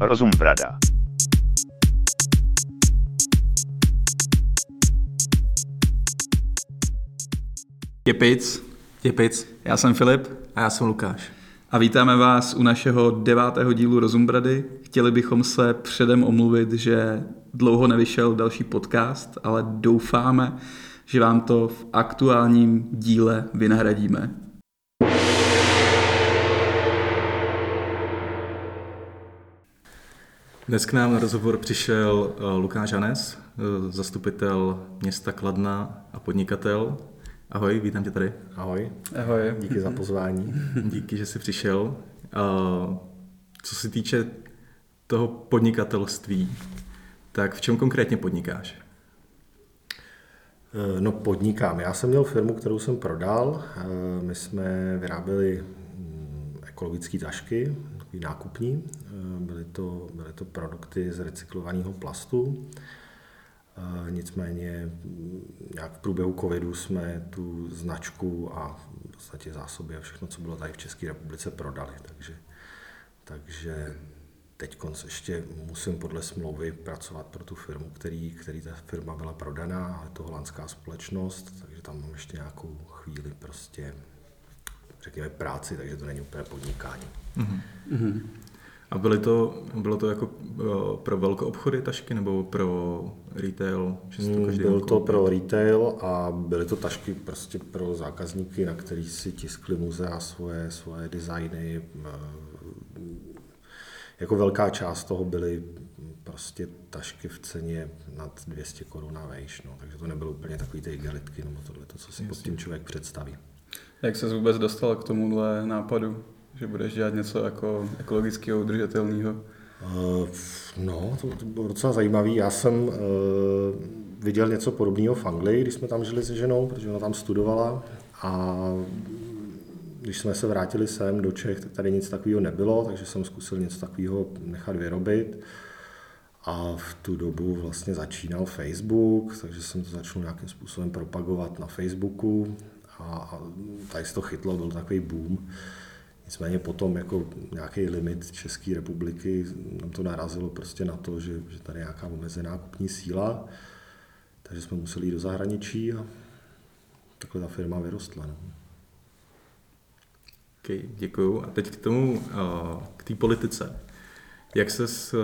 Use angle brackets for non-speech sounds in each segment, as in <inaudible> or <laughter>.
Rozum brada. Jepic, Jepic. já jsem Filip A já jsem Lukáš. a vítáme vás u našeho devátého dílu Rozumbrady. Chtěli bychom se předem omluvit, že dlouho nevyšel další podcast, ale doufáme, že vám to v aktuálním díle vynahradíme. Dnes k nám na rozhovor přišel eh, Lukáš Hanes, eh, zastupitel města Kladna a podnikatel. Ahoj, vítám tě tady. Ahoj, Ahoj. díky za pozvání. <laughs> Díky, že jsi přišel. Eh, Co se týče toho podnikatelství, tak v čem konkrétně podnikáš? No podnikám. Já jsem měl firmu, kterou jsem prodal. My jsme vyráběli mm, ekologické tašky, takový nákupní. Eh, Byly to, byly to produkty z recyklovaného plastu. Eh, Nicméně mm, nějak v průběhu covidu jsme tu značku a v podstatě zásoby a všechno, co bylo tady v České republice, prodali. Takže, takže teď ještě musím podle smlouvy pracovat pro tu firmu, který, který ta firma byla prodaná, ale to holandská společnost, takže tam mám ještě nějakou chvíli prostě, řekněme, práci, takže to není úplně podnikání. A byly to, bylo to jako eh, pro velké obchody tašky nebo pro retail? To Mm, každý Byl mohl to pro retail a byly to tašky prostě pro zákazníky, na který si tiskli muzea svoje, svoje designy. eh, Jako velká část toho byly prostě tašky v ceně nad 200 korun a vejš, no. takže to nebylo úplně takový ty igelitky nebo tohle, co si pod tím člověk představí. Jak se vůbec dostal k tomuhle nápadu, že budeš dělat něco jako ekologického, udržitelného? Uh, No, to, to bylo docela zajímavé. Já jsem uh, viděl něco podobného v Anglii, když jsme tam žili se ženou, protože ona tam studovala a když jsme se vrátili sem do Čech, tak tady nic takového nebylo, takže jsem zkusil něco takového nechat vyrobit. A v tu dobu vlastně začínal Facebook, takže jsem to začal nějakým způsobem propagovat na Facebooku a, a tady se to chytlo, byl takový boom. Nicméně potom jako nějaký limit České republiky nám to narazilo prostě na to, že, že tady je nějaká omezená kupní síla, takže jsme museli jít do zahraničí a takhle ta firma vyrostla. No. Okay, děkuju. A teď k tomu, eh, k té politice. Jak ses eh,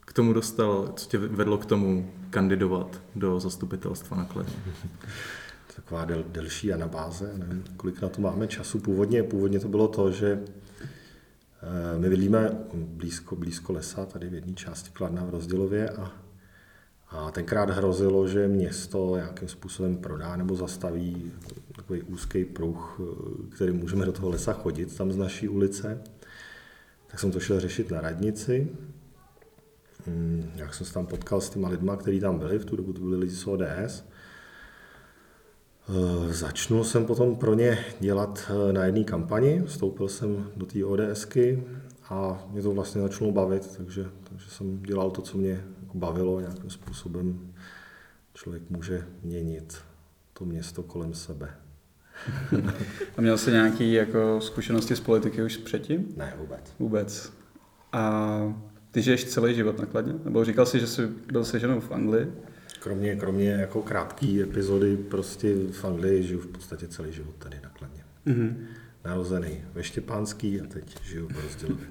k tomu dostal, co tě vedlo k tomu kandidovat do zastupitelstva na Kladně? <laughs> Taková del, delší anabáze, nevím, kolik na to máme času. Původně, původně to bylo to, že eh, my bydlíme blízko, blízko lesa, tady v jedné části Kladna v Rozdělově a, a tenkrát hrozilo, že město nějakým způsobem prodá nebo zastaví takový úzký pruh, eh, který můžeme do toho lesa chodit, tam z naší ulice. Tak jsem to šel řešit na radnici. Mm, Jak jsem se tam potkal s těma lidma, kteří tam byli, v tu dobu to byli lidi z ODS. Eh, Začnul jsem potom pro ně dělat eh, na jedné kampani, vstoupil jsem do té ODSky a mě to vlastně začalo bavit, takže, takže jsem dělal to, co mě jako bavilo nějakým způsobem. Člověk může měnit to město kolem sebe. <laughs> A měl jsi nějaké jako zkušenosti z politiky už předtím? Ne, vůbec. Vůbec. A ty žiješ celý život na Kladně? Nebo říkal jsi, že jsi byl se ženou v Anglii? Kromě, kromě jako krátké epizody prostě v Anglii žiju v podstatě celý život tady na Kladně. Mm-hmm. Narozený ve Štěpánský a teď žiju v Rozdělově.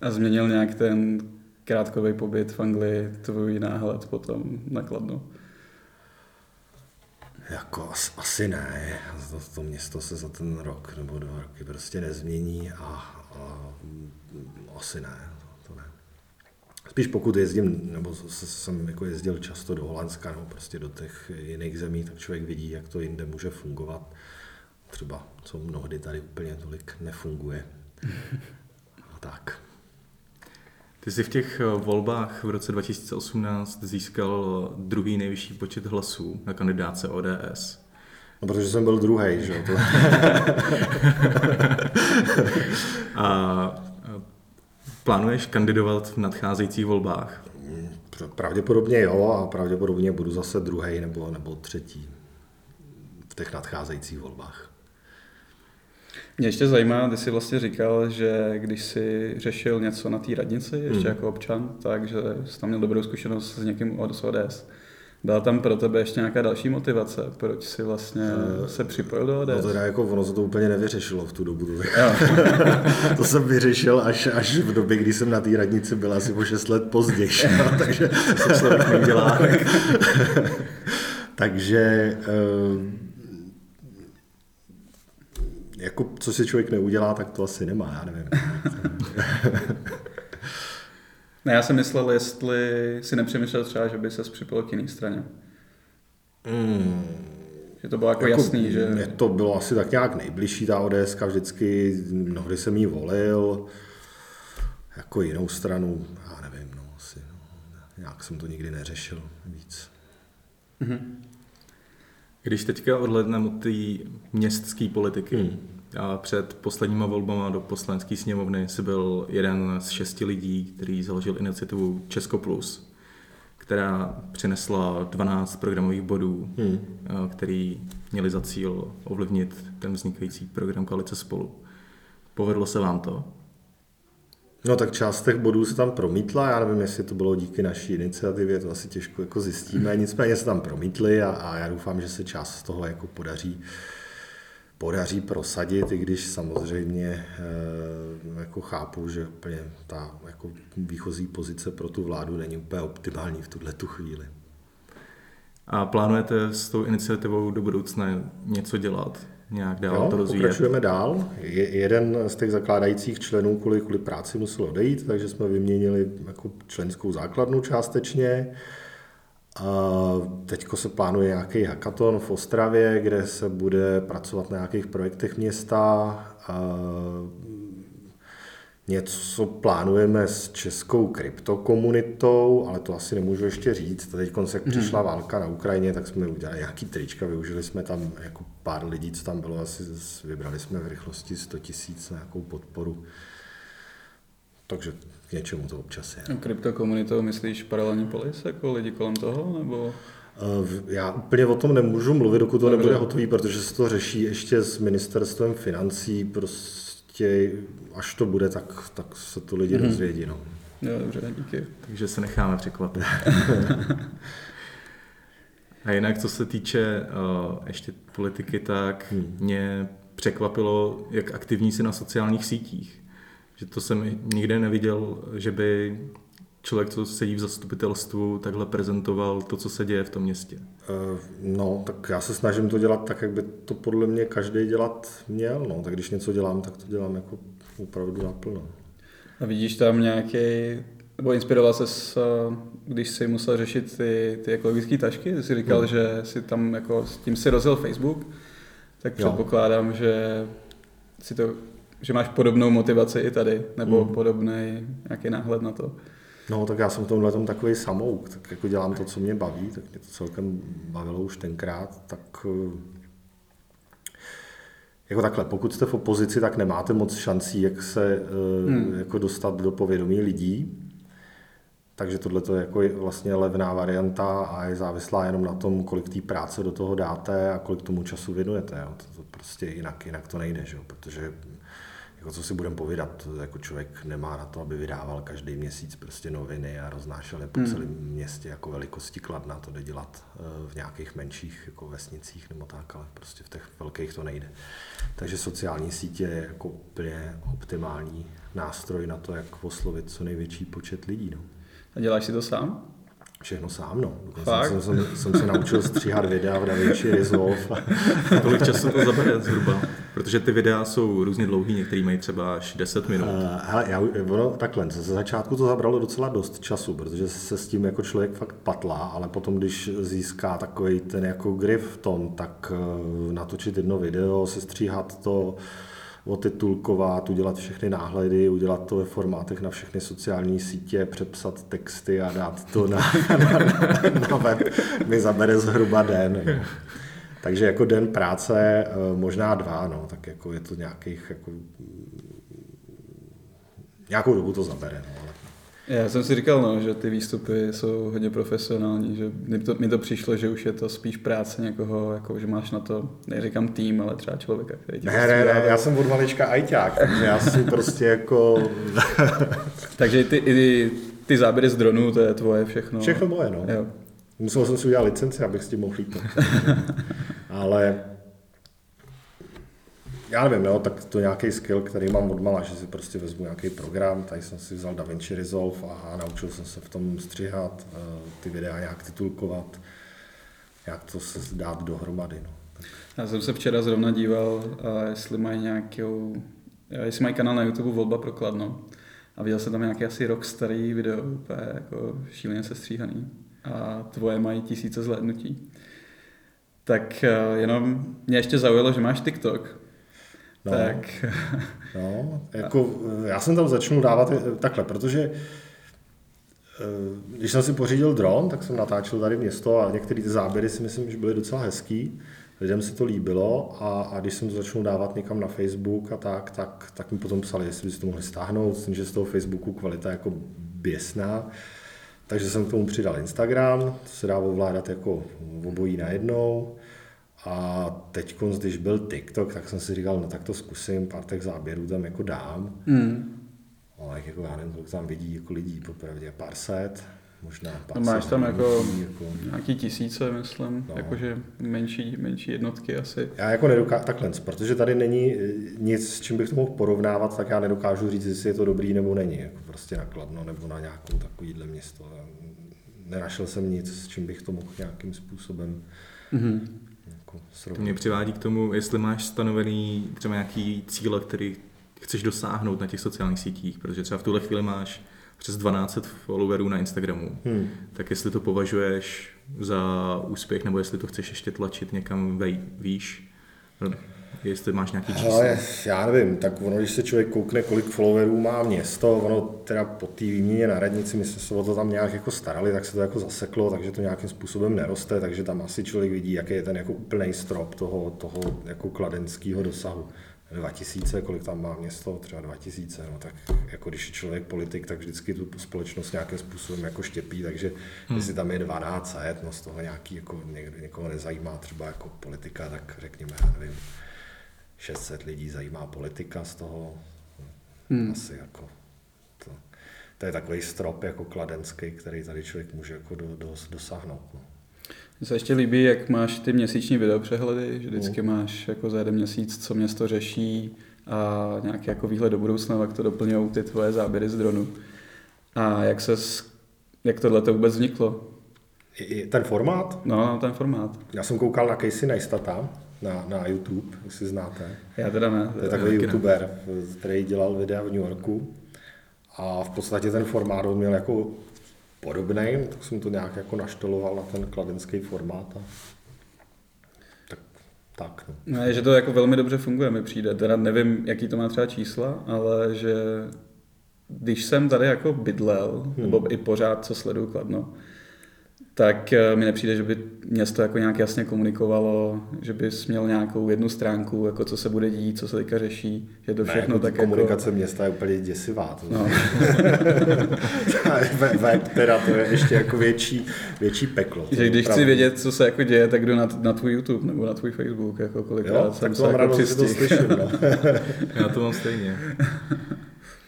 A změnil nějak ten krátkový pobyt v Anglii tvůj náhled potom na Kladno? Jako as, asi ne. To, to město se za ten rok nebo dva roky prostě nezmění a, a asi ne. Spíš pokud jezdím, nebo jsem jako jezdil často do Holandska, no, prostě do těch jiných zemí, tak člověk vidí, jak to jinde může fungovat. Třeba, co mnohdy tady úplně tolik nefunguje. A <laughs> tak. Ty jsi v těch eh, volbách v roce 2018 získal eh, druhý nejvyšší počet hlasů na kandidáce ODS. No, protože jsem byl druhý, že jo. <laughs> A plánuješ kandidovat v nadcházejících volbách? Pravděpodobně jo a pravděpodobně budu zase druhý nebo, nebo třetí v těch nadcházejících volbách. Mě ještě zajímá, ty jsi vlastně říkal, že když jsi řešil něco na té radnici, ještě hmm. jako občan, takže jsi tam měl dobrou zkušenost s někým od ODS. Byla tam pro tebe ještě nějaká další motivace, proč jsi vlastně uh, se připojil do ODS? No teda jako ono se to úplně nevyřešilo v tu dobu. <laughs> To, jsem vyřešil až, až v době, kdy jsem na té radnici byl asi o 6 let později. No, <laughs> takže to člověk neudělá. <laughs> takže uh, jako co si člověk neudělá, tak to asi nemá, já nevím. Ne, já jsem myslel, jestli si nepřemýšlel třeba, že by se připojil k jiné straně. Mm. Že to bylo jako, jako jasný, že... Mně to bylo asi tak nějak nejbližší ta ODS, vždycky, mnohdy jsem jí volil, jako jinou stranu, já nevím, no, asi, no, nějak jsem to nikdy neřešil víc. Mm-hmm. Když teďka odhledneme od té městské politiky, hmm a před posledníma volbama do poslanecké sněmovny si byl jeden z šesti lidí, který založil iniciativu Česko Plus, která přinesla 12 programových bodů, hmm. který měli za cíl ovlivnit ten vznikající program Koalice spolu. Povedlo se vám to? No tak část těch bodů se tam promítla, já nevím, jestli to bylo díky naší iniciativě, to asi těžko jako zjistíme, nicméně se tam promítly a, a já doufám, že se část z toho jako podaří podaří prosadit, i když samozřejmě eh, jako chápu, že úplně ta jako výchozí pozice pro tu vládu není úplně optimální v tuhle tu chvíli. A plánujete s tou iniciativou do budoucna něco dělat? Nějak dál jo, to rozvíjet? pokračujeme dál. Je, jeden z těch zakládajících členů kvůli, kvůli práci musel odejít, takže jsme vyměnili jako členskou základnu částečně. Teď se plánuje nějaký hackathon v Ostravě, kde se bude pracovat na nějakých projektech města. Něco plánujeme s českou kryptokomunitou, ale to asi nemůžu ještě říct. Teď, se hmm. přišla válka na Ukrajině, tak jsme udělali nějaký trička, využili jsme tam jako pár lidí, co tam bylo, asi vybrali jsme v rychlosti 100 tisíc nějakou podporu. Takže něčemu to občas je. Kryptokomunitou myslíš paralelní polis, jako lidi kolem toho, nebo? Eh, já úplně o tom nemůžu mluvit, dokud to Dobře. nebude hotový, protože se to řeší ještě s ministerstvem financí, prostě až to bude, tak, tak se to lidi mm-hmm. dozvědí. No. Jo, dobře, díky. Takže se necháme překvapit. <laughs> A jinak, co se týče uh, ještě politiky, tak hmm. mě překvapilo, jak aktivní jsi na sociálních sítích. Že to jsem nikde neviděl, že by člověk, co sedí v zastupitelstvu, takhle prezentoval to, co se děje v tom městě. Eh, no, tak já se snažím to dělat tak, jak by to podle mě každý dělat měl. No. Tak když něco dělám, tak to dělám jako opravdu naplno. A vidíš tam nějaký, nebo inspiroval se, když jsi musel řešit ty, ty ekologické tašky? Ty jsi říkal, no. že si tam jako s tím si rozjel Facebook, tak předpokládám, jo. že si to že máš podobnou motivaci i tady, nebo mm. podobný nějaký náhled na to. No, tak já jsem v tomhle tom takový samouk, tak jako dělám to, co mě baví, tak mě to celkem bavilo už tenkrát, tak eh, jako takhle, pokud jste v opozici, tak nemáte moc šancí, jak se eh, hmm. jako dostat do povědomí lidí. Takže tohle je jako vlastně levná varianta a je závislá jenom na tom, kolik té práce do toho dáte a kolik tomu času věnujete. Jo. To, to prostě jinak, jinak to nejde, že jo? protože jako co si budeme povídat, jako člověk nemá na to, aby vydával každý měsíc prostě noviny a roznášel je po hmm. celém městě jako velikosti Kladna, to jde dělat eh, v nějakých menších jako vesnicích nebo tak, ale prostě v těch velkých to nejde. Takže sociální sítě je jako úplně optimální nástroj na to, jak oslovit co největší počet lidí. No. A děláš si to sám? Všechno sám, no. Jsem, jsem, jsem, se naučil stříhat videa v DaVinci Resolve. Kolik času to zabere zhruba? Protože ty videa jsou různě dlouhý, některý mají třeba až 10 minut. Uh, hele, já, ono, takhle, ze začátku to zabralo docela dost času, protože se s tím jako člověk fakt patlá, ale potom, když získá takový ten jako grif v tom, tak uh, natočit jedno video, sestříhat to, otitulkovat, udělat všechny náhledy, udělat to ve formátech na všechny sociální sítě, přepsat texty a dát to na, <laughs> na, na, na web, mi zabere zhruba den. Takže jako den práce, eh, možná dva, no, tak jako je to nějakých, jako, nějakou dobu to zabere. No, ale Já jsem si říkal, no, že ty výstupy jsou hodně profesionální, že mi to, mi to přišlo, že už je to spíš práce někoho, jako, že máš na to, neříkám tým, ale třeba člověka, který tě Ne, ne, ne, já jsem od malička ajťák, takže já si prostě jako... <laughs> takže ty, i ty záběry z dronů, to je tvoje všechno. Všechno moje, no. Jo. Musel jsem si udělat licenci, abych s tím mohl lítat. <laughs> ale já nevím, jo, tak to nějaký skill, který mám od mala, že si prostě vezmu nějaký program, tady jsem si vzal DaVinci Resolve a, naučil jsem se v tom střihat, uh, ty videa nějak titulkovat, jak to se dát dohromady. No. Já jsem se včera zrovna díval, uh, jestli mají nějakou, jestli mají kanál na YouTube Volba pro Kladno. A viděl jsem tam nějaký asi rok starý video, úplně jako šíleně sestříhaný. A tvoje mají tisíce zhlédnutí. Tak jenom mě ještě zaujalo, že máš TikTok. No, tak. <laughs> no, jako já jsem tam začal dávat takhle, protože eh, když jsem si pořídil dron, tak jsem natáčel tady město a některé ty záběry si myslím, že byly docela hezký. Lidem se to líbilo a, a když jsem to začal dávat někam na Facebook a tak, tak, tak mi potom psali, jestli byste to mohli stáhnout, myslím, že z toho Facebooku kvalita jako běsná. Takže jsem k tomu přidal Instagram, to se dá ovládat jako obojí najednou. A teď, když byl TikTok, tak jsem si říkal, no tak to zkusím, pár těch záběrů tam jako dám. Mm. Ale jako já nevím, kolik tam vidí jako lidí, popravdě pár set, možná pár no máš tam jako, jako, nějaký tisíce, myslím, no. jakože menší, menší jednotky asi. Já jako nedokážu, takhle, protože tady není eh, nic, s čím bych to mohl porovnávat, tak já nedokážu říct, jestli je to dobrý nebo není, jako prostě nakladno nebo na nějakou takovýhle město. Nenašel jsem nic, s čím bych to mohl nějakým způsobem mm-hmm jako srovnat. To mě přivádí k tomu, jestli máš stanovený třeba nějaký cíle, který chceš dosáhnout na těch sociálních sítích, protože třeba v tuhle chvíli máš přes 12 followerů na Instagramu, hmm. tak jestli to považuješ za úspěch, nebo jestli to chceš ještě tlačit někam vej, výš, jestli máš nějaký číslo. Ale já nevím, tak ono, když se člověk koukne, kolik followerů má město, ono teda po té výměně na radnici, my jsme se o to tam nějak jako starali, tak se to jako zaseklo, takže to nějakým způsobem neroste, takže tam asi člověk vidí, jaký je ten jako úplný strop toho, toho jako kladenského dosahu. 2000, kolik tam má město, třeba 2000, no tak jako když je člověk politik, tak vždycky tu společnost nějakým způsobem jako štěpí, takže hmm. jestli tam je 12 no z toho nějaký jako někdo, někoho nezajímá třeba jako politika, tak řekněme, já nevím, 600 lidí zajímá politika z toho, hmm. asi jako to, to je takový strop jako kladenský, který tady člověk může jako do, do, dosáhnout. No. Mně se ještě líbí, jak máš ty měsíční videopřehledy, že vždycky mm. máš jako za jeden měsíc, co město řeší a nějaký jako výhled do budoucna, jak to doplňují ty tvoje záběry z dronu. A jak se, jak tohle to vůbec vzniklo? I ten formát? No, no, ten formát. Já jsem koukal na Casey Neistata na, na YouTube, jestli znáte. Já teda ne. To je takový youtuber, který dělal videa v New Yorku. A v podstatě ten formát měl jako podobný, tak jsem to nějak jako naštoloval na ten kladenský formát. A... Tak, tak no. no. že to jako velmi dobře funguje, mi přijde. Teda nevím, jaký to má třeba čísla, ale že když jsem tady jako bydlel, hmm. nebo i pořád, co sleduju Kladno, tak eh, mi nepřijde, že by město jako nějak jasně komunikovalo, že bys měl nějakou jednu stránku, jako co se bude dít, co se teďka řeší, že to všechno ne, jako tak komunikace jako... města je úplně děsivá. To no. <laughs> web teda to je ještě jako větší, větší peklo. Že když chci vědět, co se jako děje, tak jdu na, na tvůj YouTube nebo na tvůj Facebook, jako kolikrát jo, tak to mám jako rád, že to slyším. No. Já to mám stejně.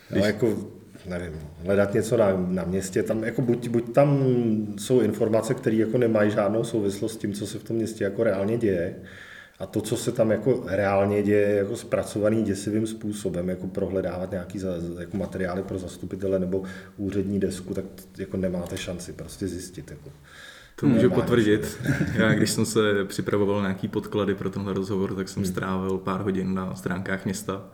Když... No, jako nevím, hledat něco na, na městě, tam jako buď, buď tam jsou informace, které jako nemají žádnou souvislost s tím, co se v tom městě jako reálně děje, a to, co se tam jako reálně děje, jako zpracovaný děsivým způsobem, jako prohledávat nějaký za, jako materiály pro zastupitele nebo úřední desku, tak jako nemáte šanci prostě zjistit. Jako. To můžu potvrdit. <laughs> Já, když jsem se připravoval nějaký podklady pro tenhle rozhovor, tak jsem strávil pár hodin na stránkách města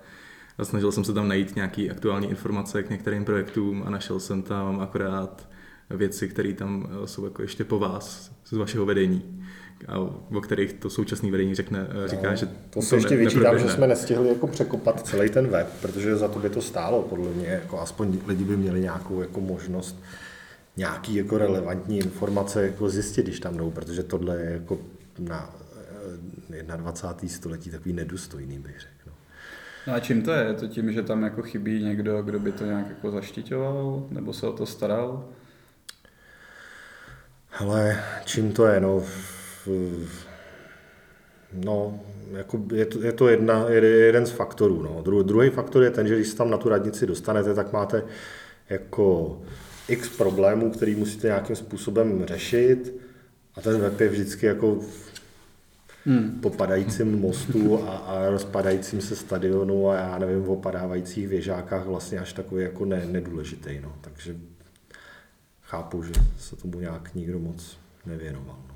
a snažil jsem se tam najít nějaké aktuální informace k některým projektům a našel jsem tam akorát věci, které tam eh, jsou jako ještě po vás, z vašeho vedení a o kterých to současné vedení řekne, eh, říká, no, že to, se ještě vyčítám, že jsme nestihli jako překopat celý ten web, protože za to by to stálo, podle mě, jako aspoň lidi by měli nějakou jako možnost nějaký jako relevantní informace jako zjistit, když tam jdou, protože tohle je jako na 21. Eh, století takový nedůstojný, bych řekl. No. A čím to je? Je to tím, že tam jako chybí někdo, kdo by to nějak jako zaštiťoval, nebo se o to staral? Hele, čím to je? No, no jako je, to, je to jedna, jeden z faktorů. No. Dru, druhý faktor je ten, že když se tam na tu radnici dostanete, tak máte jako x problémů, který musíte nějakým způsobem řešit a ten web je vždycky jako hmm. po padajícím mostu a, a rozpadajícím se stadionu a já nevím, o opadávajících věžákách vlastně až takový jako ne, nedůležitý. No. Takže chápu, že se tomu nějak nikdo moc nevěnoval. No.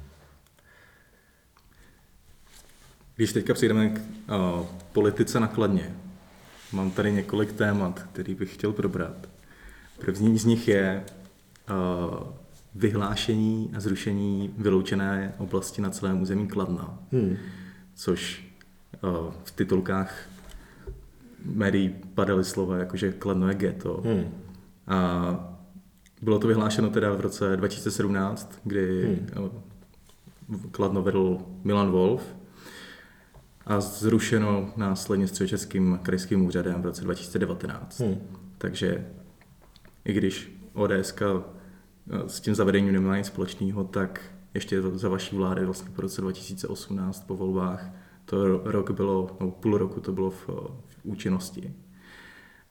Když teďka přijdeme k uh, politice nakladně, mám tady několik témat, který bych chtěl probrat. První z nich je uh, vyhlášení a zrušení vyloučené oblasti na celém území Kladna, hmm. což uh, v titulkách médií padaly slova jako, že Kladno je ghetto. Hmm. A bylo to vyhlášeno teda v roce 2017, kdy hmm. Kladno vedl Milan Wolf a zrušeno následně středočeským krajským úřadem v roce 2019. Hmm. Takže i když ODS eh, s tím zavedením nemá nic společného, tak ještě za vaší vlády vlastně po roce 2018 po volbách to rok bylo, no půl roku to bylo v, v účinnosti.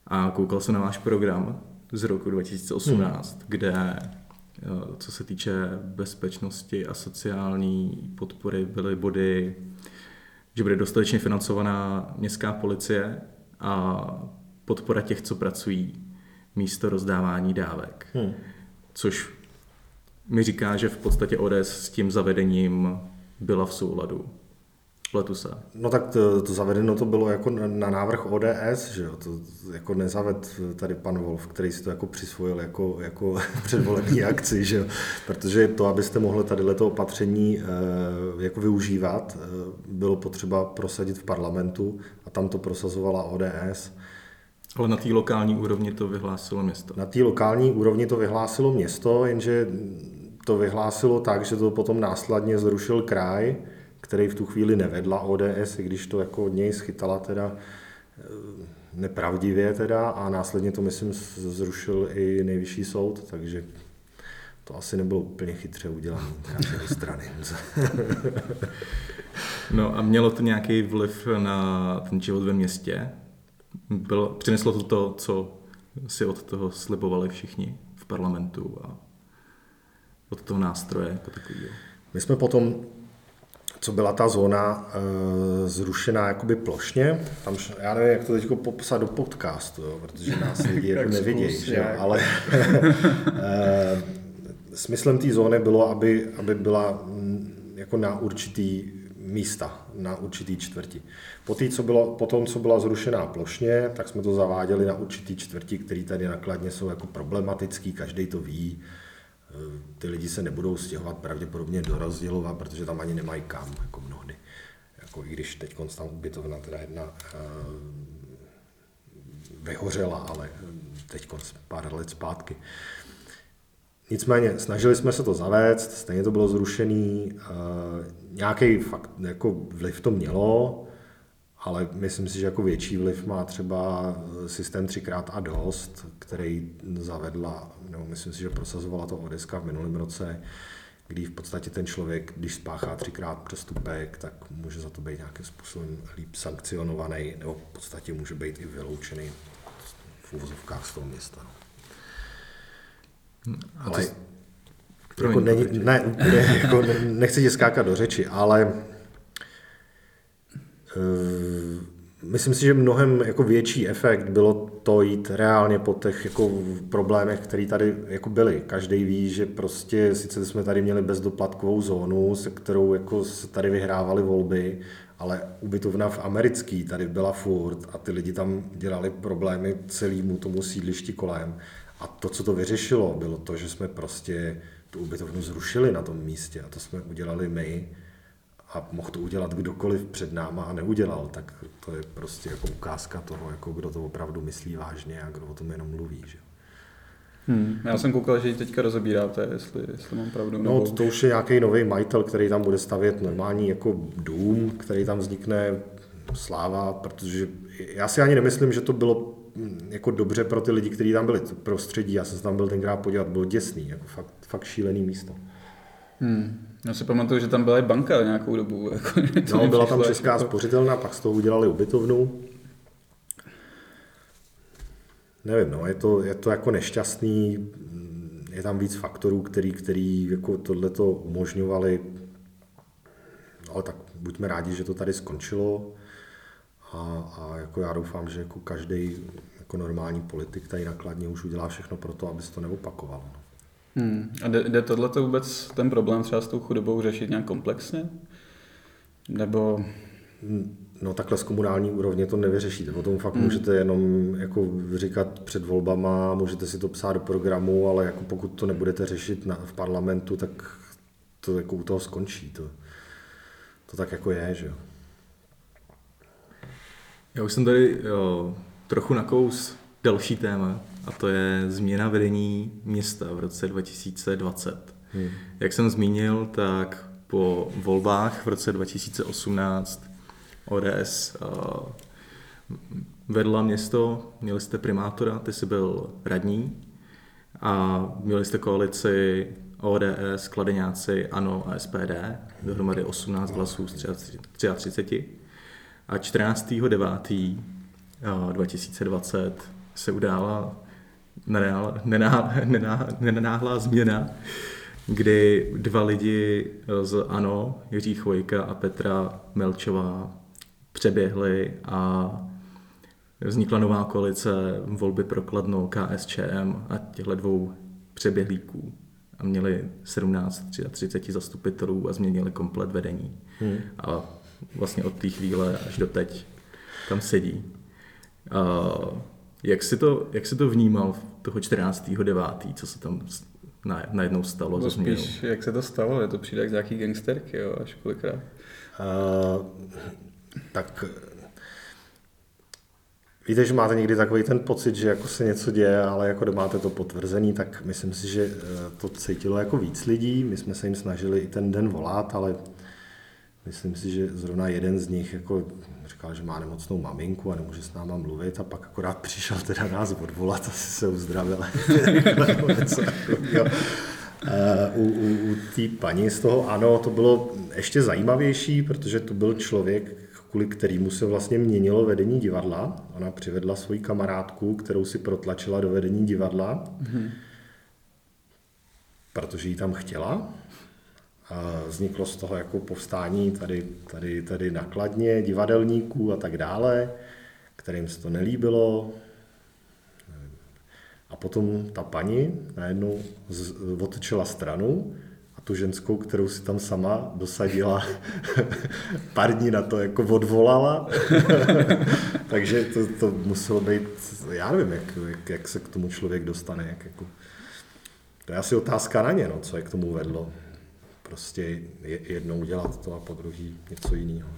A koukal jsem na váš program z roku 2018, hmm. kde eh, co se týče bezpečnosti a sociální podpory byly body, že bude dostatečně financovaná městská policie a podpora těch, co pracují místo rozdávání dávek. Hmm. Což mi říká, že v podstatě ODS s tím zavedením byla v souladu. Pletu se. No tak to, to zavedeno to bylo jako na návrh ODS, že jo? To jako nezaved tady pan Wolf, který si to jako přisvojil jako, jako <laughs> předvolební akci, že jo? Protože to, abyste mohli tady to opatření e, jako využívat, e, bylo potřeba prosadit v parlamentu a tam to prosazovala ODS. Ale na té lokální úrovni to vyhlásilo město. Na té lokální úrovni to vyhlásilo město, jenže to vyhlásilo tak, že to potom následně zrušil kraj, který v tu chvíli nevedla ODS, i když to jako od něj schytala teda eh, nepravdivě teda a následně to myslím zrušil i nejvyšší soud, takže to asi nebylo úplně chytře udělané z strany. <laughs> no a mělo to nějaký vliv na ten život ve městě? Bylo, přineslo to to, co si od toho slibovali všichni v parlamentu a od toho nástroje jako takového? My jsme potom co byla ta zóna e, zrušená jakoby plošně. Tam, já nevím, jak to teď popsat do podcastu, jo, protože nás <laughs> lidi jako nevidějí, že? ale <laughs> e, smyslem té zóny bylo, aby, aby byla mm, jako na určitý místa, na určitý čtvrti. Po, tý, co bylo, po tom, co byla zrušená plošně, tak jsme to zaváděli na určitý čtvrti, který tady nakladně jsou jako problematický, každý to ví ty lidi se nebudou stěhovat pravděpodobně do rozdělova, protože tam ani nemají kam, jako mnohdy. Jako i když teď tam ubytovna teda jedna uh, vyhořela, ale teď pár let zpátky. Nicméně snažili jsme se to zavést, stejně to bylo zrušený, uh, nějaký fakt jako vliv to mělo, ale myslím si, že jako větší vliv má třeba systém třikrát a dost, který zavedla, nebo myslím si, že prosazovala to Odeska v minulém roce, kdy v podstatě ten člověk, když spáchá třikrát přestupek, tak může za to být nějakým způsobem líp sankcionovaný, nebo v podstatě může být i vyloučený v úvozovkách z toho města. Hmm, ale jako není, ne, ne, jako nechci ti skákat do řeči, ale Eh, myslím si, že mnohem jako větší efekt bylo to jít reálně po těch jako problémech, které tady jako byly. Každý ví, že prostě sice jsme tady měli bezdoplatkovou zónu, se kterou jako se tady vyhrávaly volby, ale ubytovna v americký tady byla furt a ty lidi tam dělali problémy celému tomu sídlišti kolem. A to, co to vyřešilo, bylo to, že jsme prostě tu ubytovnu zrušili na tom místě a to jsme udělali my a mohl to udělat kdokoliv před náma a neudělal, tak to je prostě jako ukázka toho, jako kdo to opravdu myslí vážně a kdo o tom jenom mluví. Že? Hmm, já jsem koukal, že ji teďka rozebíráte, jestli, jestli mám pravdu. No, nebo... to už je nějaký nový majitel, který tam bude stavět normální jako dům, který tam vznikne sláva, protože já si ani nemyslím, že to bylo jako dobře pro ty lidi, kteří tam byli. Prostředí, já jsem se tam byl tenkrát podívat, bylo děsný, jako fakt, fakt šílený místo. Hmm. Já si pamatuju, že tam byla i banka nějakou dobu. <laughs> Jako, no, byla tam česká jako... spořitelna, pak z toho udělali ubytovnu. Nevím, no, je to, je to jako nešťastný, je tam víc faktorů, který, který jako tohleto umožňovali, no, ale tak buďme rádi, že to tady skončilo a, a jako já doufám, že jako každý jako normální politik tady nakladně už udělá všechno pro to, aby se to neopakovalo. No. Hmm. A jde, jde tohleto vůbec ten problém třeba s tou chudobou řešit nějak komplexně? Nebo... No takhle z komunální úrovně to nevyřešíte. O tom fakt hmm. můžete jenom jako říkat před volbama, můžete si to psát do programu, ale jako pokud to nebudete řešit na, v parlamentu, tak to jako u toho skončí. To, to tak jako je, že jo. Já už jsem tady jo, trochu nakous další téma, a to je změna vedení města v roce 2020. Hmm. Jak jsem zmínil, tak po volbách v roce 2018 ODS uh, vedla město, měli jste primátora, ty jsi byl radní a měli jste koalici ODS, Kladeňáci, ANO a SPD, dohromady 18 hlasů z 33. A 14.9.2020 se udála nenáhlá změna, kdy dva lidi z ANO, Jiří Chvojka a Petra Melčová, přeběhli a vznikla nová koalice volby pro Kladno, KSČM a těchto dvou přeběhlíků a měli 17 30 zastupitelů a změnili komplet vedení. Hmm. A vlastně od té chvíle až do teď tam sedí. A jak si to, jak si to vnímal toho 14.9., co se tam najednou stalo? No spíš, jak se to stalo, je to přijde jak z nějaký gangsterky, jo, až kolikrát. Uh, tak Víte, že máte někdy takový ten pocit, že jako se něco děje, ale jako máte to potvrzený, tak myslím si, že eh, to cítilo jako víc lidí. My jsme se jim snažili i ten den volat, ale myslím si, že zrovna jeden z nich jako říkal, že má nemocnou maminku a nemůže s náma mluvit a pak akorát přišel teda nás odvolat, asi se uzdravil. <laughs> U, u, u té paní z toho ano, to bylo ještě zajímavější, protože to byl člověk, kvůli kterému se vlastně měnilo vedení divadla. Ona přivedla svoji kamarádku, kterou si protlačila do vedení divadla, mm-hmm. protože ji tam chtěla. A vzniklo z toho jako povstání tady, tady, tady nakladně, divadelníků a tak dále, kterým se to nelíbilo. A potom ta paní najednou otočila stranu tu ženskou, kterou si tam sama dosadila, <laughs> pár dní na to jako odvolala. <laughs> Takže to, to muselo být, já nevím, jak, jak, jak se k tomu člověk dostane. Jak jako, to je asi otázka na ně, no, co je k tomu vedlo. Prostě jednou dělat to a po druhý něco jiného.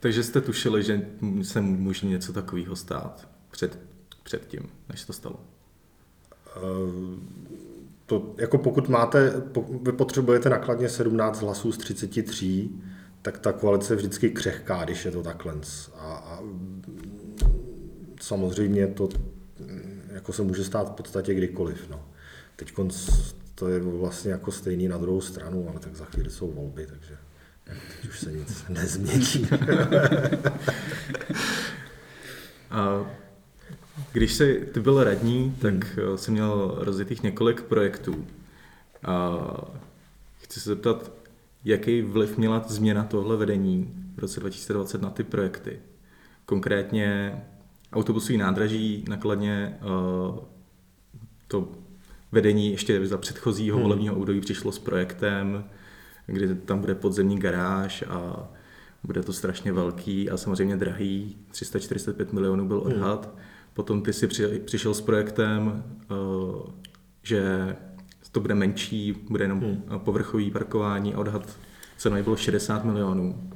Takže jste tušili, že se může něco takového stát před, před tím, než to stalo? Uh, to, jako pokud máte, vy potřebujete nakladně 17 hlasů z 33, tak ta koalice je vždycky křehká, když je to takhle. A, a samozřejmě to jako se může stát v podstatě kdykoliv. No. Teď to je vlastně jako stejný na druhou stranu, ale tak za chvíli jsou volby, takže teď už se nic <laughs> nezmění. <laughs> a když jsi, ty byl radní, tak hmm. jsi měl rozjetých několik projektů. A chci se zeptat, jaký vliv měla změna tohle vedení v roce 2020 na ty projekty? Konkrétně autobusový nádraží nakladně eh, to vedení ještě za předchozího hmm. volebního období přišlo s projektem, kdy tam bude podzemní garáž a bude to strašně velký a samozřejmě drahý. 345 milionů byl hmm. odhad. Hmm. Potom ty si přišel s projektem, eh, že to bude menší, bude jenom hmm. povrchový parkování a odhad ceny bylo 60 milionů.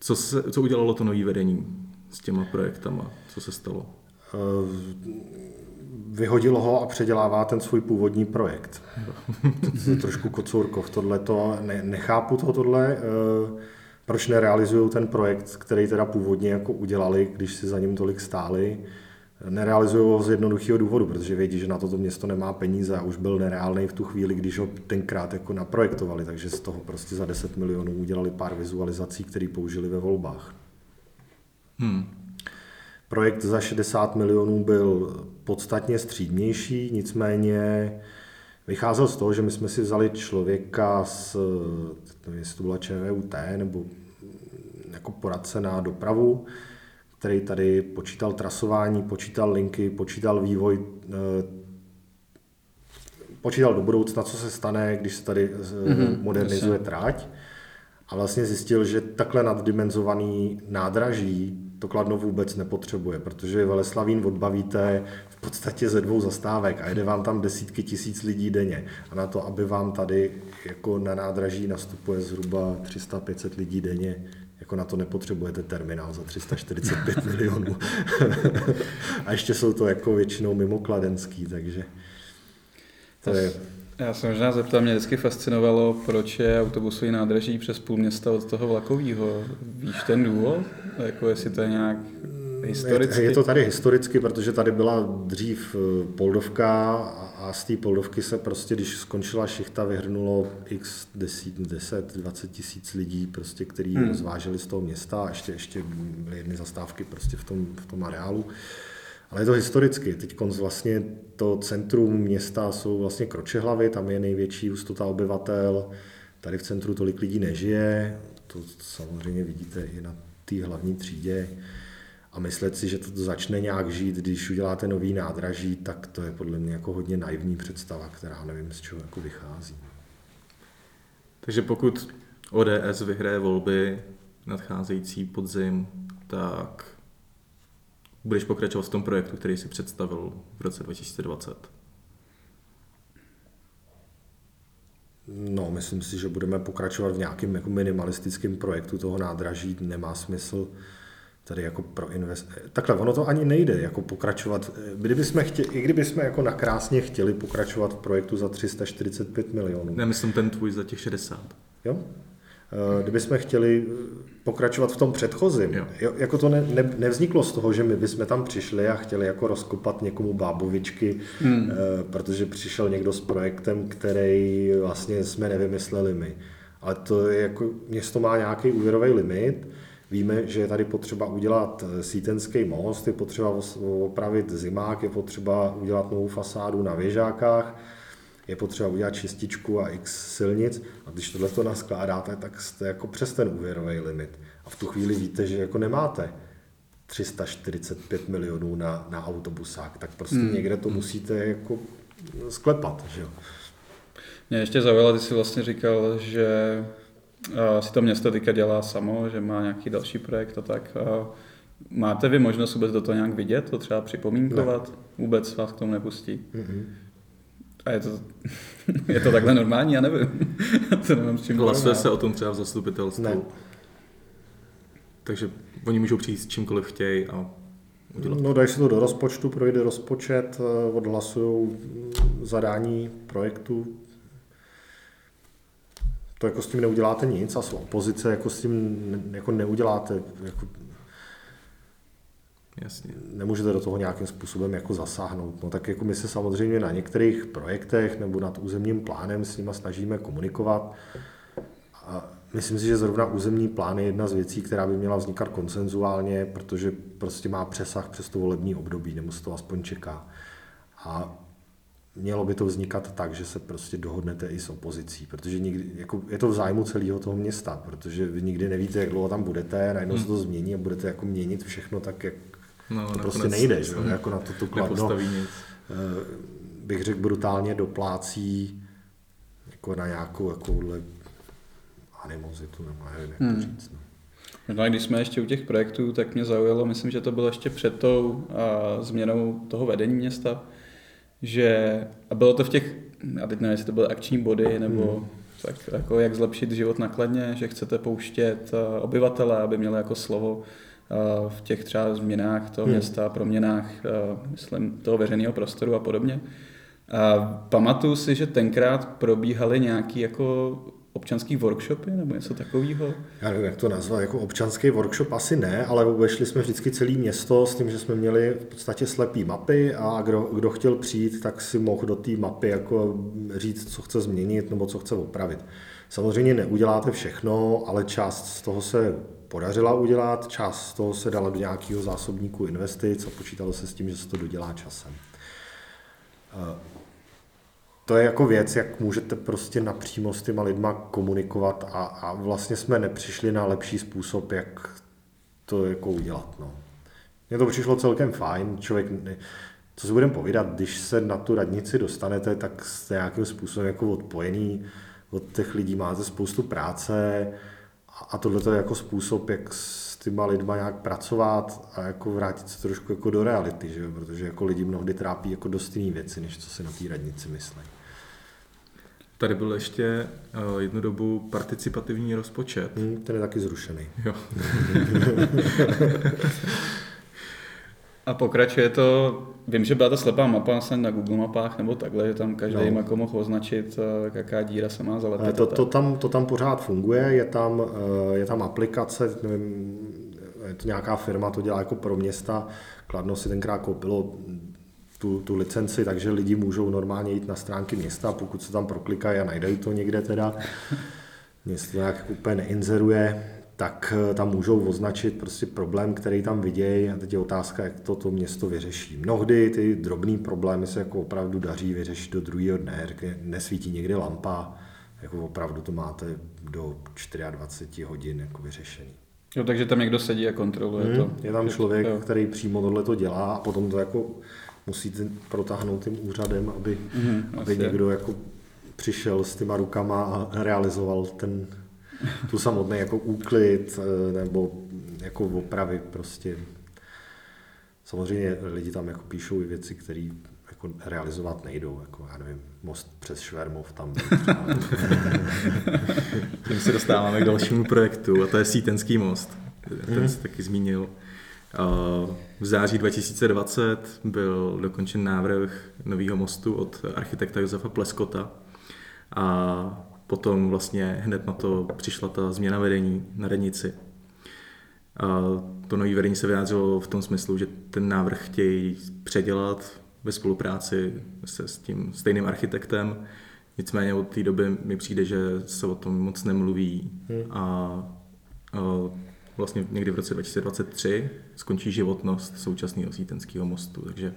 Co, se, co udělalo to nový vedení s těma projektama? Co se stalo? Eh, vyhodilo ho a předělává ten svůj původní projekt. to je trošku kocourkov tohleto. Ne, nechápu to tohle. Uh, proč nerealizují ten projekt, který teda původně jako udělali, když si za ním tolik stáli, nerealizují ho z jednoduchého důvodu, protože vědí, že na toto město nemá peníze a už byl nereálný v tu chvíli, když ho tenkrát jako naprojektovali, takže z toho prostě za 10 milionů udělali pár vizualizací, které použili ve volbách. Hmm. Projekt za 60 milionů byl podstatně střídnější, nicméně vycházel z toho, že my jsme si vzali člověka z, nevím, jestli to byla ČVUT, nebo jako poradce na dopravu, který tady počítal trasování, počítal linky, počítal vývoj, eh, počítal do budoucna, co se stane, když se tady mm-hmm, modernizuje jasně. trať a vlastně zjistil, že takhle naddimenzovaný nádraží to Kladno vůbec nepotřebuje, protože Veleslavín odbavíte v podstatě ze dvou zastávek a jede vám tam desítky tisíc lidí denně. A na to, aby vám tady jako na nádraží nastupuje zhruba 300-500 lidí denně, jako na to nepotřebujete terminál za 345 <laughs> milionů. <laughs> a ještě jsou to jako většinou mimo kladenský, takže to je... Já se možná zeptám, mě vždycky fascinovalo, proč je autobusový nádraží přes půl města od toho vlakového. Víš ten důvod? Jako jestli to je nějak historicky? Je, je to tady historicky, protože tady byla dřív eh, Poldovka a z té Poldovky se prostě, když skončila šichta, vyhrnulo x 10, 10 20 tisíc lidí, prostě, který hmm. zváželi z toho města a ještě, ještě byly jedny zastávky prostě v tom, v tom areálu. Ale je to historicky. Teď vlastně to centrum města jsou vlastně Kročehlavy, tam je největší hustota obyvatel, tady v centru tolik lidí nežije, to samozřejmě vidíte i na té hlavní třídě. A myslet si, že to začne nějak žít, když uděláte nový nádraží, tak to je podle mě jako hodně naivní představa, která nevím, z čeho jako vychází. Takže pokud ODS vyhraje volby nadcházející podzim, tak budeš pokračovat v tom projektu, který si představil v roce 2020? No, myslím si, že budeme pokračovat v nějakém jako minimalistickém projektu toho nádraží. Nemá smysl tady jako pro invest... Takhle, ono to ani nejde, jako pokračovat. Kdybychom chtěli, I kdybychom jako nakrásně chtěli pokračovat v projektu za 345 milionů. Nemyslím ten tvůj za těch 60. Jo? Eh, kdybychom chtěli pokračovat v tom předchozím, jo. jako to ne, ne, nevzniklo z toho, že my bychom tam přišli a chtěli jako rozkopat někomu bábovičky, hmm. Eh, protože přišel někdo s projektem, který vlastně jsme nevymysleli my. Ale to je jako, město má nějaký úvěrový limit, Víme, že je tady potřeba udělat eh, sítenský most, je potřeba opravit zimák, je potřeba udělat novou fasádu na věžákách, je potřeba udělat čističku a x silnic a když tohle to naskládáte, tak jste jako přes ten úvěrový limit. A v tu chvíli víte, že jako nemáte 345 milionů na, na autobusák, tak prostě hmm. někde to musíte jako sklepat. Že jo? Mě ještě zaujalo, ty jsi vlastně říkal, že si to město teďka dělá samo, že má nějaký další projekt a tak. Máte vy možnost vůbec do toho nějak vidět, to třeba připomínkovat? Ne. Vůbec vás k tomu nepustí? Mm-hmm. A je to, <laughs> je to takhle normální? Já nevím. <laughs> to nemám s čím Hlasuje se o tom třeba v zastupitelstvu. Ne. Takže oni můžou přijít s čímkoliv chtějí a udělat. No dají se to do rozpočtu, projde rozpočet, eh, odhlasují zadání projektu. To jako s tím neuděláte nic a s opozice jako s tím jako neuděláte jako Jasně. Nemůžete do toho nějakým způsobem jako zasáhnout. No tak jako my se samozřejmě na některých projektech nebo nad územním plánem s nimi snažíme komunikovat. A myslím si, že zrovna územní plán je jedna z věcí, která by měla vznikat konsenzuálně, protože prostě má přesah přes to volební období, nebo se to aspoň čeká. A mělo by to vznikat tak, že se prostě dohodnete i s opozicí, protože nikdy, jako je to v zájmu celého toho města, protože vy nikdy nevíte, jak dlouho tam budete, najednou hmm. se to změní a budete jako měnit všechno tak, jak No, to prostě nejde, že? jako na to tu kladno, nic. Eh, bych řekl, brutálně doplácí jako na nějakou jakouhle animozitu, nebo nevím, jak hmm. to říct. No. Možná když jsme ještě u těch projektů, tak mě zaujalo, myslím, že to bylo ještě před tou a, změnou toho vedení města, že, a bylo to v těch, já teď nevím, jestli to byly akční body, nebo hmm. tak jako jak zlepšit život nakladně, že chcete pouštět obyvatele, aby měli jako slovo v těch třeba změnách toho hmm. města, proměnách, myslím, toho veřejného prostoru a podobně. A pamatuju si, že tenkrát probíhaly nějaké jako občanský workshopy nebo něco takového? Já nevím, jak to nazvat, jako občanský workshop asi ne, ale obešli jsme vždycky celé město s tím, že jsme měli v podstatě slepý mapy a kdo, kdo chtěl přijít, tak si mohl do té mapy jako říct, co chce změnit nebo co chce opravit. Samozřejmě neuděláte všechno, ale část z toho se podařila udělat, část z toho se dala do nějakého zásobníku investic a počítalo se s tím, že se to dodělá časem. Eh, to je jako věc, jak můžete prostě napřímo s těma lidma komunikovat a, a vlastně jsme nepřišli na lepší způsob, jak to jako udělat. No. Mně to přišlo celkem fajn, člověk, co si budeme povídat, když se na tu radnici dostanete, tak jste nějakým způsobem jako odpojený od těch lidí, máte spoustu práce a tohle je jako způsob, jak s těma lidma nějak pracovat a jako vrátit se trošku jako do reality, že? protože jako lidi mnohdy trápí jako dost jiný věci, než co si na té radnici myslí. Tady byl ještě uh, jednu dobu participativní rozpočet. Hmm, ten je taky zrušený. Jo. <laughs> <laughs> A pokračuje to, vím, že byla ta slepá mapa jsem na Google mapách nebo takhle, že tam každý no. jako mohl označit, eh, jaká díra se má zalepit. To, to, tam, to tam pořád funguje, je tam, eh, je tam aplikace, nevím, je to nějaká firma, to dělá jako pro města, Kladno si tenkrát koupilo tu, tu licenci, takže lidi můžou normálně jít na stránky města, pokud se tam proklikají a najdají to někde teda, město nějak úplně neinzeruje, tak eh, tam můžou označit prostě problém, který tam vidějí a teď je otázka, jak to to město vyřeší. Mnohdy ty drobné problémy se jako opravdu daří vyřešit do druhého dne, nesvítí někde lampa, jako opravdu to máte do 24 hodin jako vyřešený. Jo, takže tam někdo sedí a kontroluje hmm, to. Je tam člověk, jo. který přímo tohle to dělá a potom to jako musíte protáhnout tím úřadem, aby, mm, aby někdo jako přišel s těma rukama a realizoval ten, tu samotný jako úklid eh, nebo jako opravy prostě. Samozřejmě lidi tam jako píšou i věci, které jako realizovat nejdou, jako já nevím, most přes Švermov tam. <laughs> Tím se dostáváme k dalšímu projektu a to je Sítenský most. Ten se taky zmínil. V září 2020 byl dokončen návrh nového mostu od architekta Josefa Pleskota a potom vlastně hned na to přišla ta změna vedení na radnici. A to nové vedení se vyjádřilo v tom smyslu, že ten návrh chtějí předělat ve spolupráci se s tím stejným architektem. Nicméně od té doby mi přijde, že se o tom moc nemluví hmm. a, a vlastně někdy v roce 2023 skončí životnost současného sítenského mostu, takže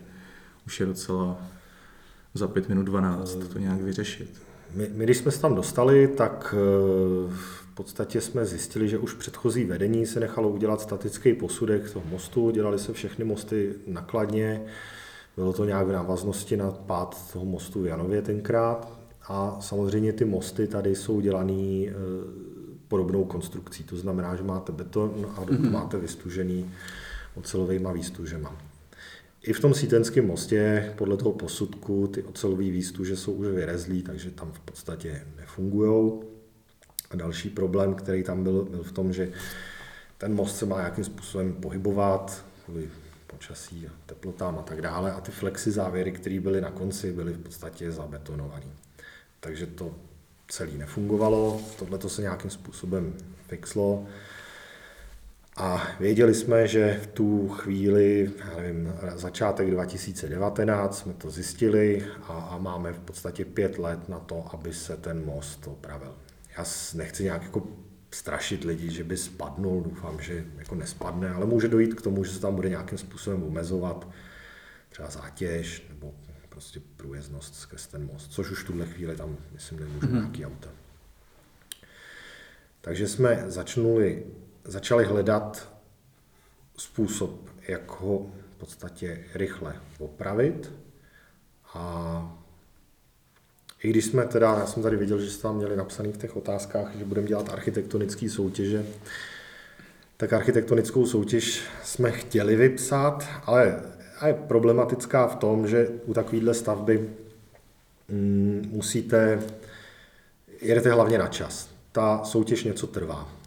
už je docela za 5 minut 12 to nějak vyřešit. My, my když jsme se tam dostali, tak eh, v podstatě jsme zjistili, že už předchozí vedení se nechalo udělat statický posudek toho mostu, dělali se všechny mosty nakladně, bylo to nějak v návaznosti na pád toho mostu v Janově tenkrát a samozřejmě ty mosty tady jsou dělaný eh, podobnou konstrukcí. To znamená, že máte beton a mm-hmm. máte vystužený ocelovými výstužema. I v tom sítenském mostě podle toho posudku ty ocelové výstuže jsou už vyrezlí, takže tam v podstatě nefungují. A další problém, který tam byl, byl v tom, že ten most se má nějakým způsobem pohybovat kvůli počasí a teplotám a tak dále a ty flexy závěry, které byly na konci, byly v podstatě zabetonované. Takže to celý nefungovalo, tohle to se nějakým způsobem fixlo. A věděli jsme, že v tu chvíli, já nevím, začátek 2019 jsme to zjistili a, a máme v podstatě pět let na to, aby se ten most opravil. Já nechci nějak jako strašit lidi, že by spadnul, doufám, že jako nespadne, ale může dojít k tomu, že se tam bude nějakým způsobem omezovat třeba zátěž nebo prostě průjezdnost skrz ten most, což už v tuhle chvíli tam, myslím, nemůžu mm-hmm. nějaký auta. Takže jsme začnuli, začali hledat způsob, jak ho v podstatě rychle opravit. A i když jsme teda, já jsem tady viděl, že jste tam měli napsaný v těch otázkách, že budeme dělat architektonické soutěže, tak architektonickou soutěž jsme chtěli vypsat, ale je problematická v tom, že u takovéhle stavby mm, musíte, jedete hlavně na čas. Ta soutěž něco trvá.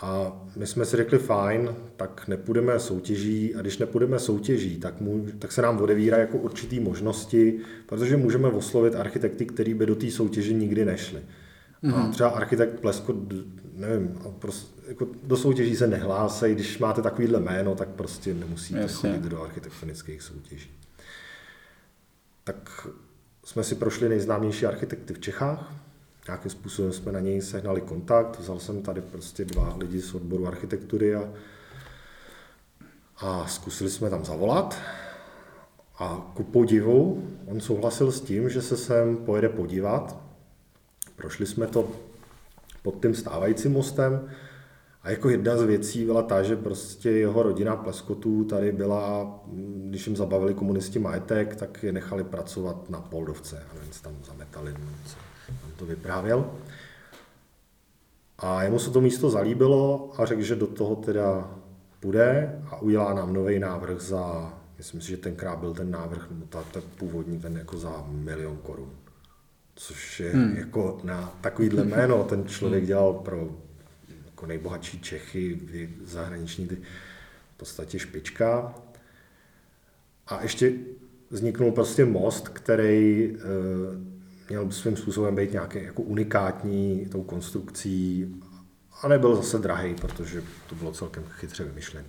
A my jsme si řekli, fajn, tak nepůjdeme soutěží a když nepůjdeme soutěží, tak, mu, tak se nám odevírá jako určitý možnosti, protože můžeme oslovit architekty, který by do té soutěže nikdy nešli. Mm-hmm. A třeba architekt Plesko, nevím, prostě, jako do soutěží se nehlásí, když máte takovýhle jméno, tak prostě nemusíte Jasně. chodit do architektonických soutěží. Tak jsme si prošli nejznámější architekty v Čechách, nějakým způsobem jsme na něj sehnali kontakt, vzal jsem tady prostě dva lidi z odboru architektury a, a zkusili jsme tam zavolat. A ku podivu, on souhlasil s tím, že se sem pojede podívat. Prošli jsme to pod tím stávajícím mostem a jako jedna z věcí byla ta, že prostě jeho rodina Pleskotů tady byla, když jim zabavili komunisti majetek, tak je nechali pracovat na Poldovce a nevím, tam zametali, co on to vyprávěl. A jemu se to místo zalíbilo a řekl, že do toho teda půjde a udělá nám nový návrh za, myslím si, že tenkrát byl ten návrh, nebo ta, ta původní, ten jako za milion korun. Což je hmm. jako na takovýhle <laughs> jméno, ten člověk hmm. dělal pro jako nejbohatší Čechy, zahraniční ty v podstatě špička. A ještě vzniknul prostě most, který e, měl svým způsobem být nějaký jako unikátní tou konstrukcí a nebyl zase drahý, protože to bylo celkem chytře vymyšlené.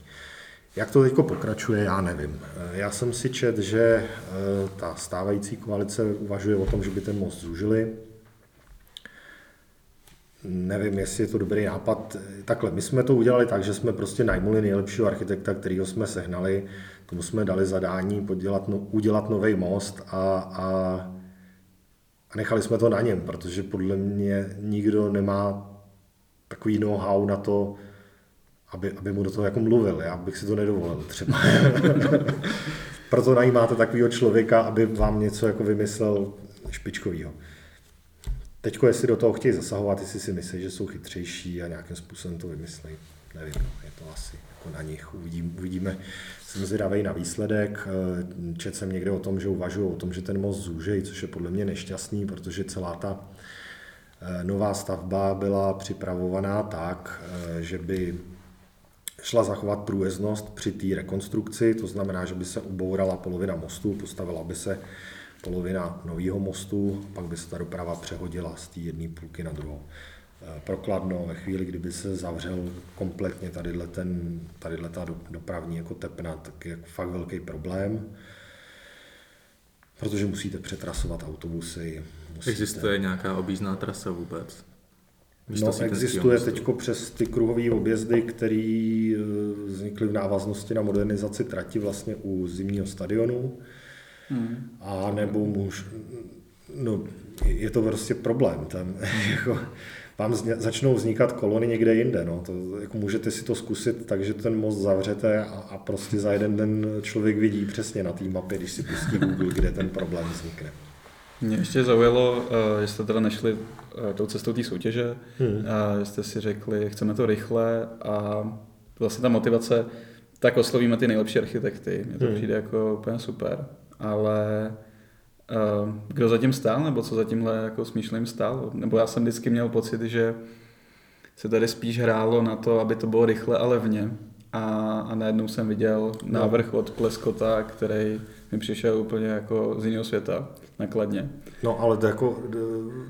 Jak to teď pokračuje, já nevím. Eh, já jsem si čet, že eh, ta stávající koalice uvažuje o tom, že by ten most zúžili. Nevím, jestli je to dobrý nápad. Takhle, my jsme to udělali tak, že jsme prostě najmuli nejlepšího architekta, kterýho jsme sehnali. Tomu jsme dali zadání podělat, no, udělat nový most a, a, a nechali jsme to na něm, protože podle mě nikdo nemá takový know-how na to, aby, aby mu do toho jako mluvil. Já bych si to nedovolil třeba. <laughs> Proto najímáte takového člověka, aby vám něco jako vymyslel špičkovýho. Teď, jestli do toho chtějí zasahovat, jestli si myslí, že jsou chytřejší a nějakým způsobem to vymyslí, nevím, no, je to asi jako na nich. Uvidím, uvidíme, jsem zvědavý na výsledek. Čet jsem někde o tom, že uvažují o tom, že ten most zúžejí, což je podle mě nešťastný, protože celá ta eh, nová stavba byla připravovaná tak, eh, že by šla zachovat průjezdnost při té rekonstrukci, to znamená, že by se ubourala polovina mostu, postavila by se polovina nového mostu, pak by se ta doprava přehodila z té jedné půlky na druhou. Eh, prokladno ve chvíli, kdyby se zavřel kompletně tadyhle, ten, tadyhle ta dopravní jako tepna, tak je fakt velký problém, protože musíte přetrasovat autobusy. Musíte... Existuje nějaká objízdná trasa vůbec? No, existuje teď přes ty kruhové objezdy, které eh, vznikly v návaznosti na modernizaci trati vlastně u zimního stadionu. Hmm. A nebo muž, no, je to prostě problém. Tam, <laughs> jako, vám začnou vznikat kolony někde jinde. No. To, jako můžete si to zkusit tak, že ten most zavřete a, a prostě za jeden den člověk vidí přesně na té mapě, když si pustí Google, kde ten problém vznikne. Mě ještě zaujalo, že jste teda nešli uh, tou cestou té soutěže, hmm. a jste si řekli, chceme to rychle a vlastně ta motivace, tak oslovíme ty nejlepší architekty. Mně to hmm. přijde jako úplně super. Ale kdo zatím stál, nebo co za tímhle jako smýšlím stál? Nebo já jsem vždycky měl pocit, že se tady spíš hrálo na to, aby to bylo rychle a levně. A, a najednou jsem viděl návrh od Pleskota, který mi přišel úplně jako z jiného světa, nakladně. No ale to, jako,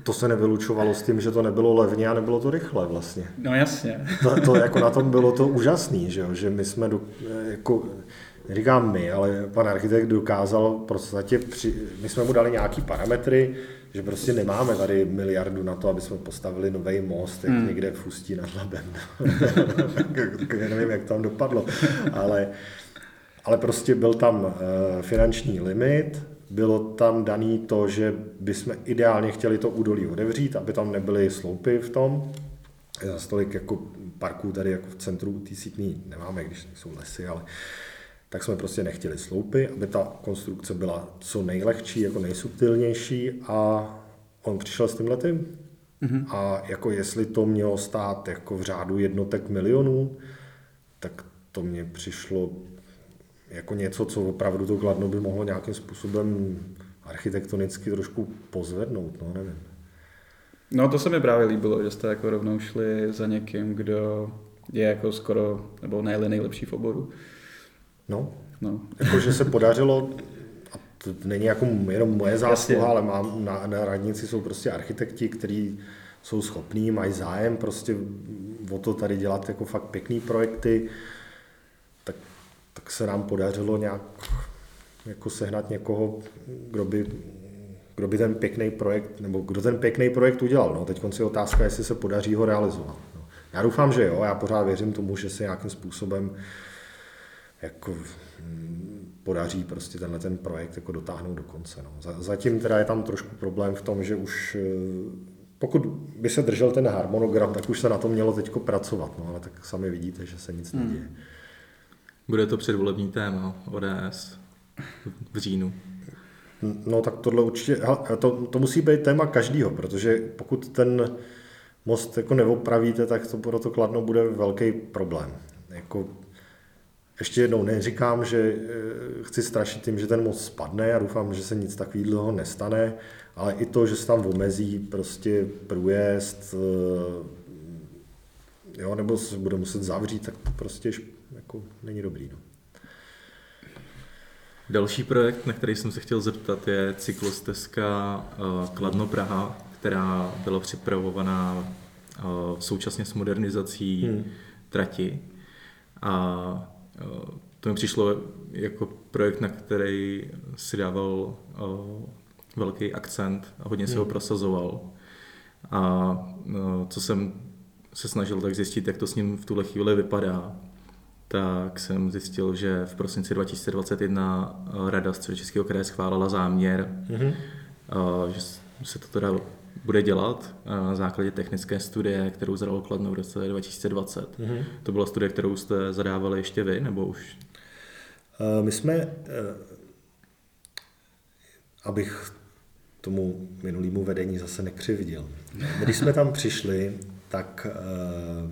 to se nevylučovalo s tím, že to nebylo levně a nebylo to rychle vlastně. No jasně. To, to jako na tom <laughs> bylo to úžasný, že, jo? že my jsme, do, jako, neříkám my, ale pan architekt dokázal v podstatě, při, my jsme mu dali nějaký parametry, že prostě nemáme tady miliardu na to, aby jsme postavili nový most, jak hmm. někde v Ústí nad Labem. <laughs> nevím, jak tam dopadlo, ale ale prostě byl tam eh, finanční limit, bylo tam daný to, že bychom ideálně chtěli to údolí otevřít, aby tam nebyly sloupy v tom. Za stolik jako parků tady jako v centru té sítní nemáme, když jsou lesy, ale tak jsme prostě nechtěli sloupy, aby ta konstrukce byla co nejlehčí, jako nejsubtilnější a on přišel s tím letím. Mm-hmm. A jako jestli to mělo stát jako v řádu jednotek milionů, tak to mně přišlo jako něco, co opravdu to Kladno by mohlo nějakým způsobem architektonicky trošku pozvednout, no nevím. No to se mi právě líbilo, že jste jako rovnou šli za někým, kdo je jako skoro, nebo nejli nejlepší v oboru. No, no. jako že se podařilo, a to není jako jenom moje zásluha, ale mám na, na radnici jsou prostě architekti, kteří jsou schopní, mají zájem prostě o to tady dělat jako fakt pěkný projekty, tak, tak se nám podařilo nějak jako sehnat někoho, kdo by, kdo by ten pěkný projekt, nebo kdo ten pěkný projekt udělal. No, teď je otázka, jestli se podaří ho realizovat. No. Já doufám, že jo, já pořád věřím tomu, že se nějakým způsobem jako hm, podaří prostě tenhle ten projekt jako dotáhnout do konce. No. Zatím teda je tam trošku problém v tom, že už eh, pokud by se držel ten harmonogram, tak už se na to mělo teď pracovat, no, ale tak sami vidíte, že se nic hmm. neděje. Bude to předvolební téma ODS v říjnu. No tak tohle určitě, to, to musí být téma každýho, protože pokud ten most jako neopravíte, tak to pro to Kladno bude velký problém. Jako, ještě jednou neříkám, že eh, chci strašit tím, že ten most spadne, já doufám, že se nic takového nestane, ale i to, že se tam omezí prostě průjezd, eh, jo, nebo se bude muset zavřít, tak to prostě jako není dobrý. No. Další projekt, na který jsem se chtěl zeptat, je cyklostezka eh, Kladno Praha, která byla připravovaná současně s modernizací hmm. trati. A to mi přišlo jako projekt, na který si dával velký akcent a hodně se ho hmm. prosazoval. A no, co jsem se snažil tak zjistit, jak to s ním v tuhle chvíli vypadá, tak jsem zjistil, že v prosinci 2021 Rada Středočeského kraje schválila záměr, mm-hmm. že se to teda bude dělat na základě technické studie, kterou zadal Kladno v roce 2020. Mm-hmm. To byla studie, kterou jste zadávali ještě vy, nebo už? My jsme, abych tomu minulému vedení zase nekřivdil. Když jsme tam přišli, tak uh,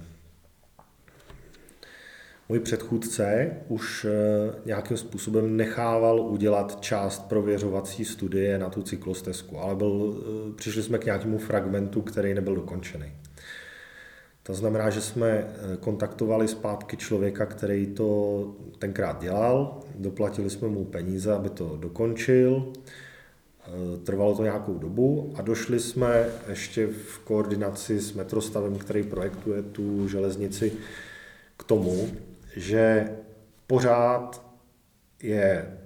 můj předchůdce už uh, nějakým způsobem nechával udělat část prověřovací studie na tu cyklostezku, ale byl, uh, přišli jsme k nějakému fragmentu, který nebyl dokončený. To znamená, že jsme kontaktovali zpátky člověka, který to tenkrát dělal, doplatili jsme mu peníze, aby to dokončil. Eh, trvalo to nějakou dobu a došli jsme ještě v koordinaci s metrostavem, který projektuje tu železnici, k tomu, že pořád je,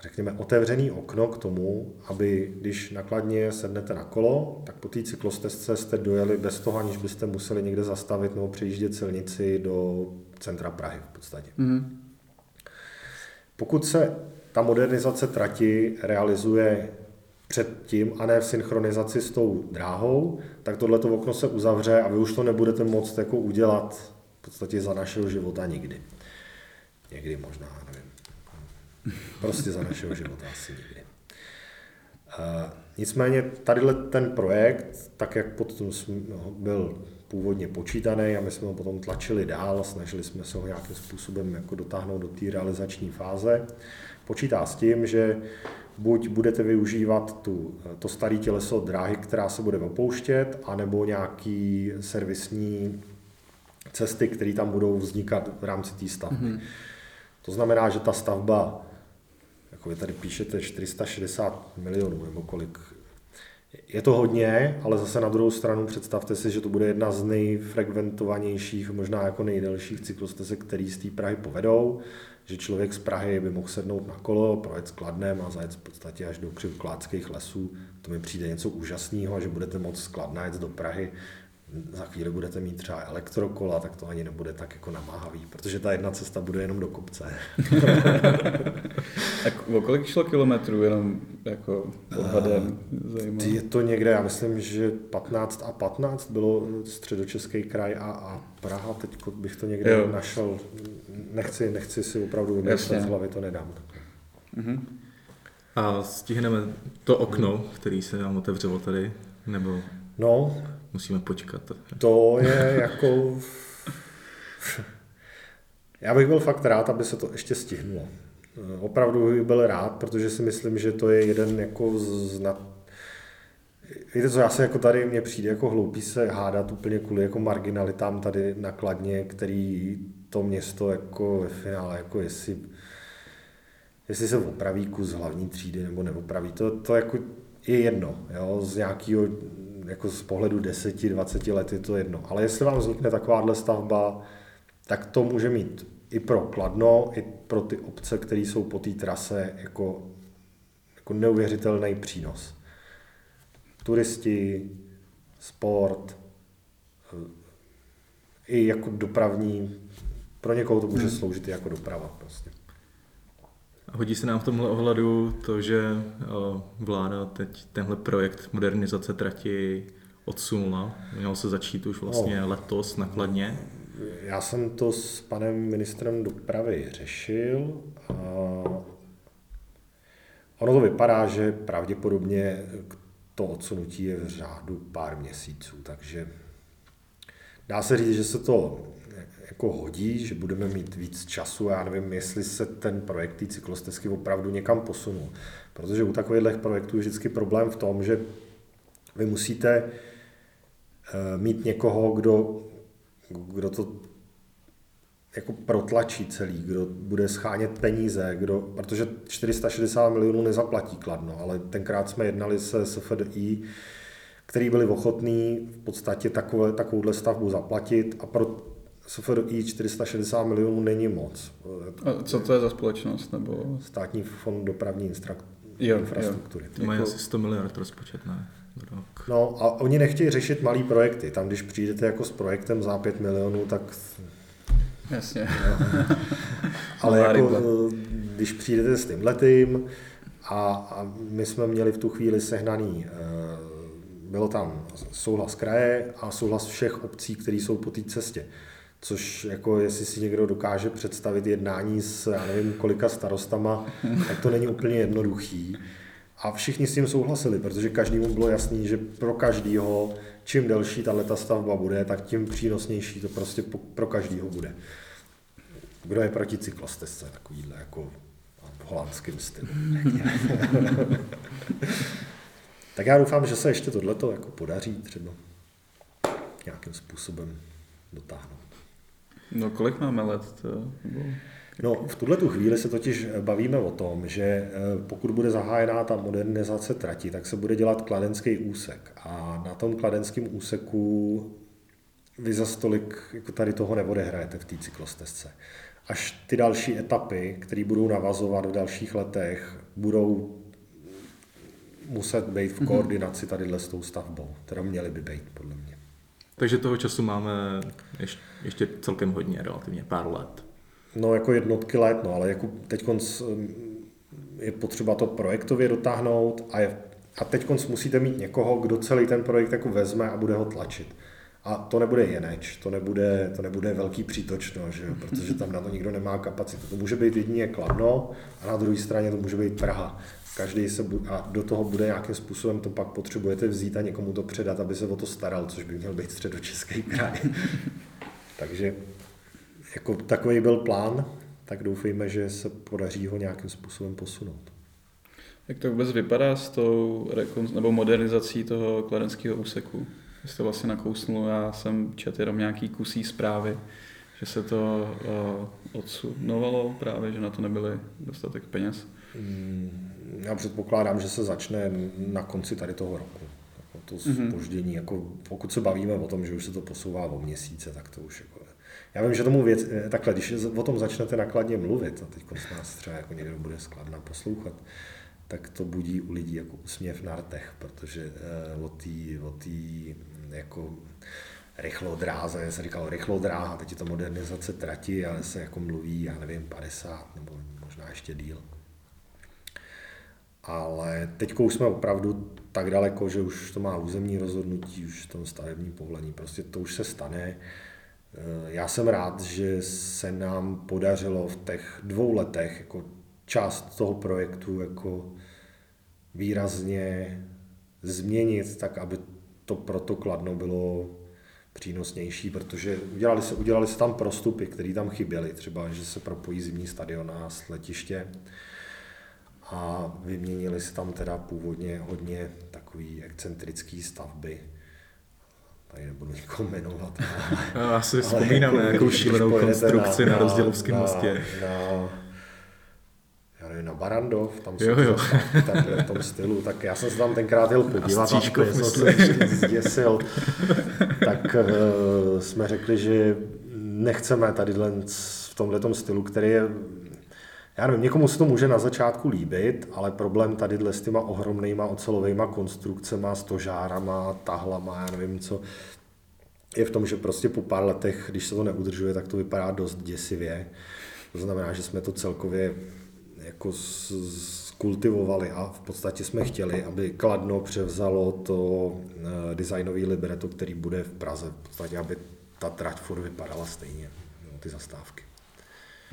řekněme, otevřený okno k tomu, aby když nakladně sednete na kolo, tak po té cyklostezce jste dojeli bez toho, aniž byste museli někde zastavit nebo přejíždět silnici do centra Prahy v podstatě. Mm-hmm. Pokud se ta modernizace trati realizuje předtím a ne v synchronizaci s tou dráhou, tak tohleto okno se uzavře a vy už to nebudete moct jako udělat v podstatě za našeho života nikdy. Někdy možná, nevím. Prostě za našeho života asi nikdy. Uh, nicméně tadyhle ten projekt, tak jak potom no, byl původně počítaný a my jsme ho potom tlačili dál, snažili jsme se ho nějakým způsobem jako dotáhnout do té realizační fáze, počítá s tím, že buď budete využívat tu, to staré těleso dráhy, která se bude opouštět, anebo nějaký servisní cesty, které tam budou vznikat v rámci té stavby. Mm-hmm. To znamená, že ta stavba, jako vy tady píšete 460 milionů nebo kolik, je to hodně, ale zase na druhou stranu představte si, že to bude jedna z nejfrekventovanějších, možná jako nejdelších cyklostezek, který z té Prahy povedou že člověk z Prahy by mohl sednout na kolo, projet s Kladnem a zajet v podstatě až do křivkládských lesů. To mi přijde něco úžasného, že budete moct z Kladna jet do Prahy za chvíli budete mít třeba elektrokola, tak to ani nebude tak jako namáhavý, protože ta jedna cesta bude jenom do kopce. <laughs> tak o kolik šlo kilometrů jenom jako odhadem? Uh, je to někde, já myslím, že 15 a 15 bylo středočeský kraj a, a Praha, teď bych to někde jo. našel, nechci, nechci si opravdu vymyslet z hlavy, to nedám. Uh-huh. A stihneme to okno, který se nám otevřelo tady, nebo... No, musíme počkat. To je jako... Já bych byl fakt rád, aby se to ještě stihnulo. Opravdu bych byl rád, protože si myslím, že to je jeden jako z nad... Víte co, já se jako tady, mně přijde jako hloupý se hádat úplně kvůli jako marginalitám tady nakladně, který to město jako ve finále, jako jestli, jestli se opraví kus hlavní třídy nebo neopraví, to, to jako je jedno, jo, z nějakého jako z pohledu 10-20 let je to jedno. Ale jestli vám vznikne takováhle stavba, tak to může mít i pro Kladno, i pro ty obce, které jsou po té trase jako, jako neuvěřitelný přínos. Turisti, sport, i jako dopravní, pro někoho to může hmm. sloužit i jako doprava prostě. Hodí se nám v tomhle ohledu to, že vláda teď tenhle projekt modernizace trati odsunula. Mělo se začít už vlastně no, letos nakladně. Já jsem to s panem ministrem dopravy řešil a ono to vypadá, že pravděpodobně to odsunutí je v řádu pár měsíců, takže dá se říct, že se to jako hodí, že budeme mít víc času. Já nevím, jestli se ten projekt té cyklostezky opravdu někam posunul. Protože u takových projektů je vždycky problém v tom, že vy musíte eh, mít někoho, kdo, kdo to jako protlačí celý, kdo bude schánět peníze, kdo, protože 460 milionů nezaplatí Kladno, ale tenkrát jsme jednali se SFDI, který byli ochotní v podstatě takové, takovouhle stavbu zaplatit a pro SFDI 460 milionů není moc. A co to je za společnost? Nebo... Státní fond dopravní jo, infrastruktury. Jo. To mají jako... asi 100 miliard rozpočet, ne? Rok. No a oni nechtějí řešit malý projekty. Tam, když přijdete jako s projektem za 5 milionů, tak... Jasně. <laughs> Ale jako, když přijdete s tím letým a, a my jsme měli v tu chvíli sehnaný eh, bylo tam souhlas kraje a souhlas všech obcí, které jsou po té cestě. Což jako jestli si někdo dokáže představit jednání s já nevím kolika starostama, tak to není úplně jednoduchý. A všichni s tím souhlasili, protože každému bylo jasný, že pro každýho, čím delší ta stavba bude, tak tím přínosnější to prostě pro každýho bude. Kdo je proti cyklostezce, takovýhle jako v holandském stylu. <laughs> tak já doufám, že se ještě tohleto jako podaří třeba nějakým způsobem dotáhnout. No kolik máme let? To, No, v tuhle tu chvíli se totiž bavíme o tom, že eh, pokud bude zahájená ta modernizace trati, tak se bude dělat kladenský úsek. A na tom kladenském úseku vy za stolik jako tady toho neodehrajete v té cyklostezce. Až ty další etapy, které budou navazovat v dalších letech, budou muset být v mhm. koordinaci tady s tou stavbou. Teda měly by být, podle mě. Takže toho času máme ještě, celkem hodně, relativně pár let. No jako jednotky let, no, ale jako teď je potřeba to projektově dotáhnout a, je, a teď musíte mít někoho, kdo celý ten projekt jako vezme a bude ho tlačit. A to nebude Jeneč, to nebude, to nebude velký přítočno, že protože tam na to nikdo nemá kapacitu. To může být jedině Kladno a na druhé straně to může být Praha. Každý se bu- a do toho bude nějakým způsobem to pak potřebujete vzít a někomu to předat, aby se o to staral, což by měl být středočeský kraj. <laughs> Takže jako takový byl plán, tak doufejme, že se podaří ho nějakým způsobem posunout. Jak to vůbec vypadá s tou rekon- nebo modernizací toho kladenského úseku? Jste vlastně nakousnul, já jsem četl jenom nějaký kusí zprávy, že se to uh, odsunovalo právě, že na to nebyly dostatek peněz. Mm, já předpokládám, že se začne na konci tady toho roku. Jako to spoždění, mm-hmm. jako pokud se bavíme o tom, že už se to posouvá o měsíce, tak to už jako já vím, že tomu věc, eh, takhle, když o tom začnete nakladně mluvit, a teď nás třeba jako někdo bude skladna poslouchat, tak to budí u lidí jako úsměv na rtech, protože o té o tý, mm, jako rychlodráze, já jsem říkal rychlodráha, teď je to modernizace trati, ale se jako mluví, já nevím, 50 nebo možná ještě díl. Ale teď už jsme opravdu tak daleko, že už to má územní rozhodnutí, už v tom stavebním povolení, prostě to už se stane. Eh, já jsem rád, že se nám podařilo v těch dvou letech jako část toho projektu jako výrazně změnit tak, aby to proto Kladno bylo přínosnější, protože udělali se, udělali se tam prostupy, které tam chyběly, třeba, že se propojí zimní stadion a letiště a vyměnili se tam teda původně hodně takový excentrický stavby, tady nebudu nikoho jmenovat. <laughs> Já si vzpomínám na nějakou <laughs> šílenou konstrukci na, na rozdělovském mostě. Na, já nevím, na Barandov, tam Jo, jsou jo. zastávky takhle v tom stylu, tak já jsem se tam tenkrát jel podívat a úplně jsem se ještě zděsil. tak uh, jsme řekli, že nechceme tady v tomhle stylu, který je já nevím, někomu se to může na začátku líbit, ale problém tady s těma ohromnýma ocelovými konstrukcemi, stožárama, tahlama, já nevím co, je v tom, že prostě po pár letech, když se to neudržuje, tak to vypadá dost děsivě. To znamená, že jsme to celkově jako skultivovali a v podstatě jsme chtěli, aby Kladno převzalo to eh, designový libreto, který bude v Praze. V podstatě, aby ta trať furt vypadala stejně, no, ty zastávky.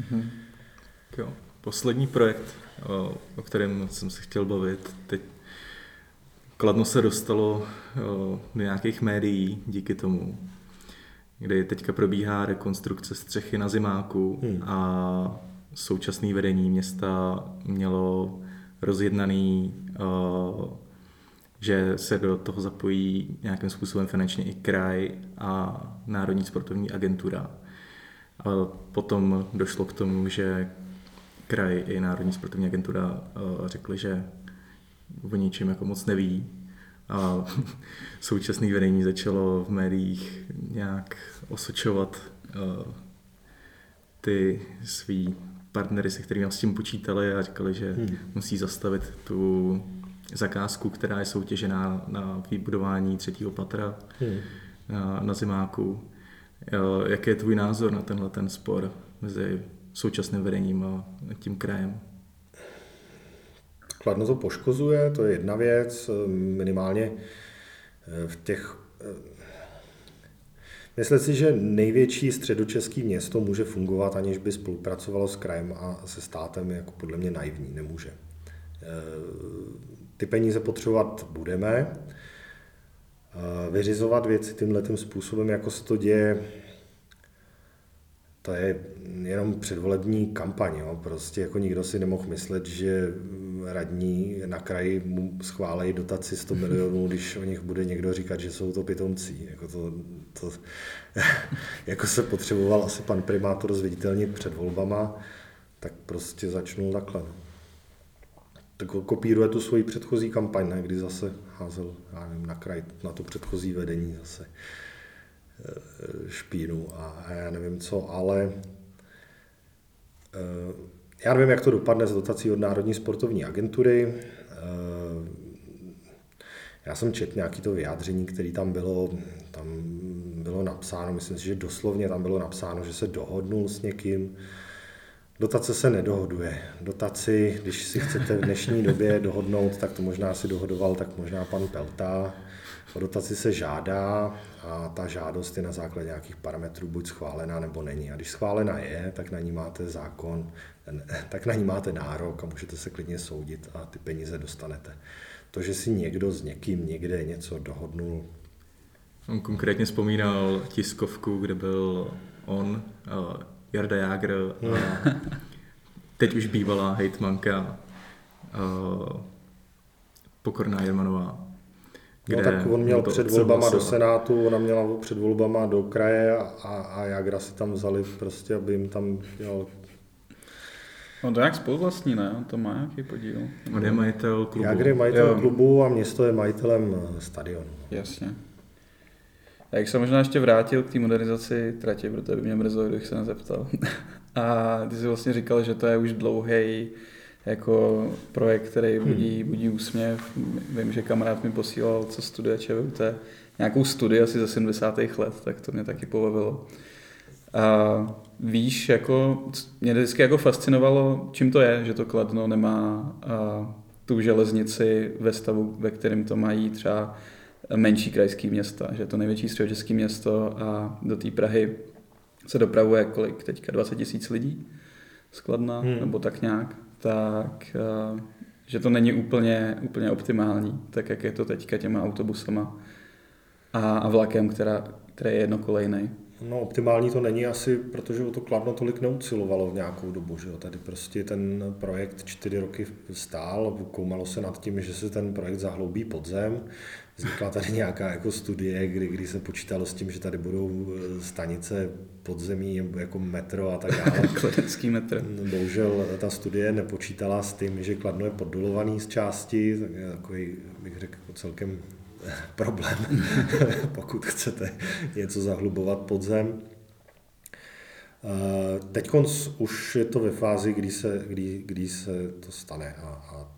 Mm-hmm. Jo. Poslední projekt, o, kterém jsem se chtěl bavit, teď Kladno se dostalo do nějakých médií díky tomu, kdy teďka probíhá rekonstrukce střechy na zimáku hmm. a současné vedení města mělo rozjednaný, že se do toho zapojí nějakým způsobem finančně i kraj a Národní sportovní agentura. Potom došlo k tomu, že kraj i Národní sportovní agentura řekli, že o ničem jako moc neví. A <laughs> současné vedení začalo v médiích nějak osočovat ty svý partnery, se kterými s tím počítali a říkali, že hmm. musí zastavit tu zakázku, která je soutěžená na vybudování třetího patra hmm. na, na zimáku. Jaký je tvůj názor na tenhle ten spor mezi současným vedením a tím krajem? Kladno to poškozuje, to je jedna věc, minimálně v těch... Myslím si, že největší středočeský město může fungovat, aniž by spolupracovalo s krajem a se státem, jako podle mě naivní, nemůže. Ty peníze potřebovat budeme, vyřizovat věci tímhle způsobem, jako se to děje to je jenom předvolební kampaň. Jo. Prostě jako nikdo si nemohl myslet, že radní na kraji mu schválejí dotaci 100 milionů, když o nich bude někdo říkat, že jsou to pitomcí. Jako, to, to, <laughs> jako se potřeboval asi pan primátor zviditelnit před volbama, tak prostě začnul takhle. No. Tak kopíruje tu svoji předchozí kampaň, ne? kdy zase házel já nevím, na kraj, na to předchozí vedení zase špínu a já nevím co, ale eh, já nevím, jak to dopadne s dotací od Národní sportovní agentury. Eh, já jsem četl nějaký to vyjádření, které tam bylo, tam bylo napsáno, myslím si, že doslovně tam bylo napsáno, že se dohodnul s někým. Dotace se nedohoduje. Dotaci, když si chcete v dnešní době dohodnout, tak to možná si dohodoval, tak možná pan Pelta. O dotaci se žádá a ta žádost je na základě nějakých parametrů buď schválená nebo není. A když schválená je, tak na ní máte zákon, <laughs> tak na ní máte nárok a můžete se klidně soudit a ty peníze dostanete. To, že si někdo s někým někde něco dohodnul. On konkrétně vzpomínal tiskovku, kde byl on, uh, Jarda Jágr, uh, <laughs> teď už bývalá hejtmanka uh, Pokorná Jermanová No tak on měl před volbama do Senátu, ona měla před volbama do kraje a, a Jagra si tam vzali prostě, aby jim tam dělal On to nějak spoluvlastní, ne? On to má nějaký podíl. On je majitel klubu. Jagr je majitel jo. klubu a město je majitelem eh, stadionu. Jasně. Já bych se možná ještě vrátil k té modernizaci trati, protože by mě mrzelo, kdybych se nezeptal. <laughs> a ty jsi vlastně říkal, že to je už dlouhý jako projekt, který hmm. budí, budí úsměv. Vím, že kamarád mi posílal, co studuje ČVUT, nějakou studii asi ze 70. let, tak to mě taky pobavilo. A víš, jako, mě vždycky jako fascinovalo, čím to je, že to Kladno nemá a, tu železnici ve stavu, ve kterém to mají třeba menší krajský města, že je to největší středočeský město a do té Prahy se dopravuje kolik teďka 20 tisíc lidí skladna, hmm. nebo tak nějak tak eh, že to není úplně, úplně optimální, tak jak je to teďka těma autobusama a, a vlakem, která, který je jednokolejný. No optimální to není asi, protože o to Kladno tolik neucilovalo v nějakou dobu. Že jo? Tady prostě ten projekt čtyři roky stál, koumalo se nad tím, že se ten projekt zahloubí pod zem. Vznikla tady nějaká jako studie, kdy, kdy se počítalo s tím, že tady budou eh, stanice podzemí jako metro a tak dále. <laughs> Kladenský metro. Bohužel ta studie nepočítala s tím, že Kladno je poddolovaný z části, tak je takový, bych řekl, jako celkem <laughs> problém, <laughs> pokud chcete něco zahlubovat pod zem. Teď už je to ve fázi, kdy se, kdy, kdy se to stane a, a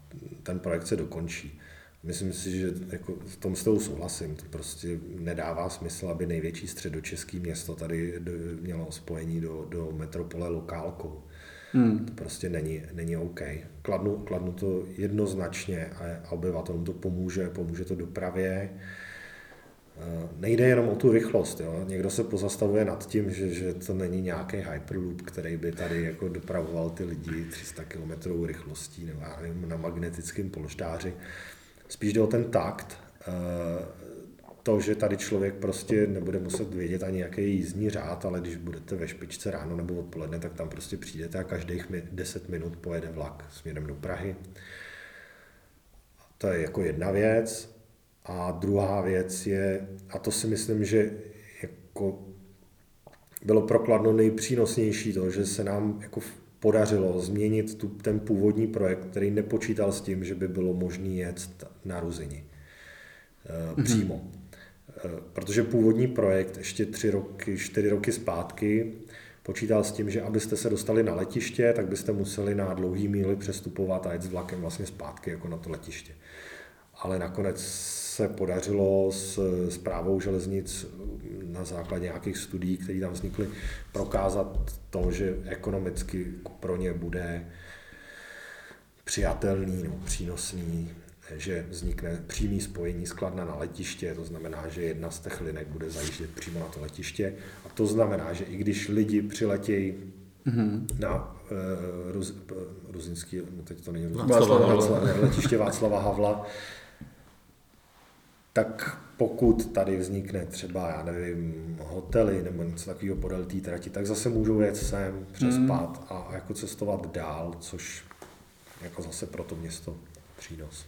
ten projekt se dokončí. Myslím si, že jako v tom s tou souhlasím. To prostě nedává smysl, aby největší středočeský město tady mělo spojení do, do metropole lokálkou. Hmm. To prostě není, není OK. Kladnu, kladnu to jednoznačně a obyvatelům to pomůže, pomůže to dopravě. Eh, nejde jenom o tu rychlost. Jo. Někdo se pozastavuje nad tím, že, že to není nějaký hyperloop, který by tady jako dopravoval ty lidi 300 km rychlostí nebo já nevím, na magnetickém polštáři. Spíš jde o ten takt, eh, to, že tady člověk prostě nebude muset vědět ani jaký je jízdní řád, ale když budete ve špičce ráno nebo odpoledne, tak tam prostě přijdete a každých 10 minut pojede vlak směrem do Prahy. To je jako jedna věc. A druhá věc je, a to si myslím, že jako bylo prokladno nejpřínosnější to, že se nám jako podařilo změnit tu, ten původní projekt, který nepočítal s tím, že by bylo možné jet na Ruzini mm-hmm. přímo. Eh, protože původní projekt ještě tři roky, čtyři roky zpátky počítal s tím, že abyste se dostali na letiště, tak byste museli na dlouhý míly přestupovat a jet s vlakem vlastně zpátky jako na to letiště. Ale nakonec se podařilo s zprávou železnic na základě nějakých studií, které tam vznikly, prokázat to, že ekonomicky pro ně bude přijatelný nebo přínosný že vznikne přímý spojení skladna na letiště, to znamená, že jedna z těch linek bude zajíždět přímo na to letiště. A to znamená, že i když lidi přiletějí mm-hmm. na uh, Ruz, uh, Ruzinský, no teď to není Václava, Václava, letiště Václava Havla, tak pokud tady vznikne třeba, já nevím, hotely nebo něco takového podél té trati, tak zase můžou jet sem, přespat mm. a jako cestovat dál, což jako zase pro to město přínos.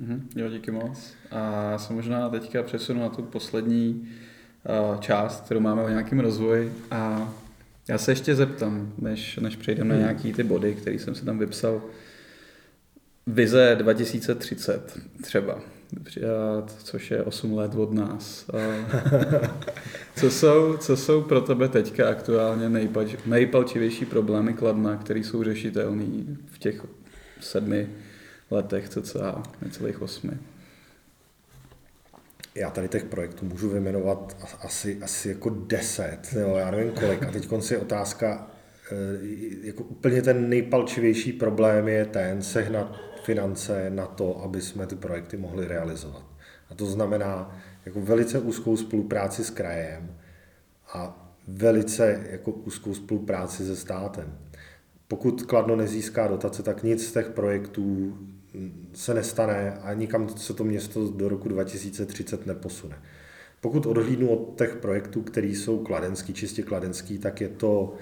Mm-hmm, jo, díky moc. A já se možná teďka přesunu na tu poslední uh, část, kterou máme o nějakém rozvoji. A já se ještě zeptám, než, než přejdeme mm. na nějaký ty body, které jsem si tam vypsal. Vize 2030 třeba, což je 8 let od nás. Co jsou, co jsou pro tebe teďka aktuálně nejpalč, nejpalčivější problémy Kladna, které jsou řešitelné v těch sedmi letech cca, necelých osmi. Já tady těch projektů můžu vyjmenovat asi, asi jako deset, jo, já nevím kolik. A teď je otázka, eh, jako úplně ten nejpalčivější problém je ten sehnat finance na to, aby jsme ty projekty mohli realizovat. A to znamená jako velice úzkou spolupráci s krajem a velice jako úzkou spolupráci se státem. Pokud Kladno nezíská dotace, tak nic z těch projektů se nestane a nikam se to město do roku 2030 neposune. Pokud odhlídnu od těch projektů, které jsou kladenský, čistě kladenský, tak je to,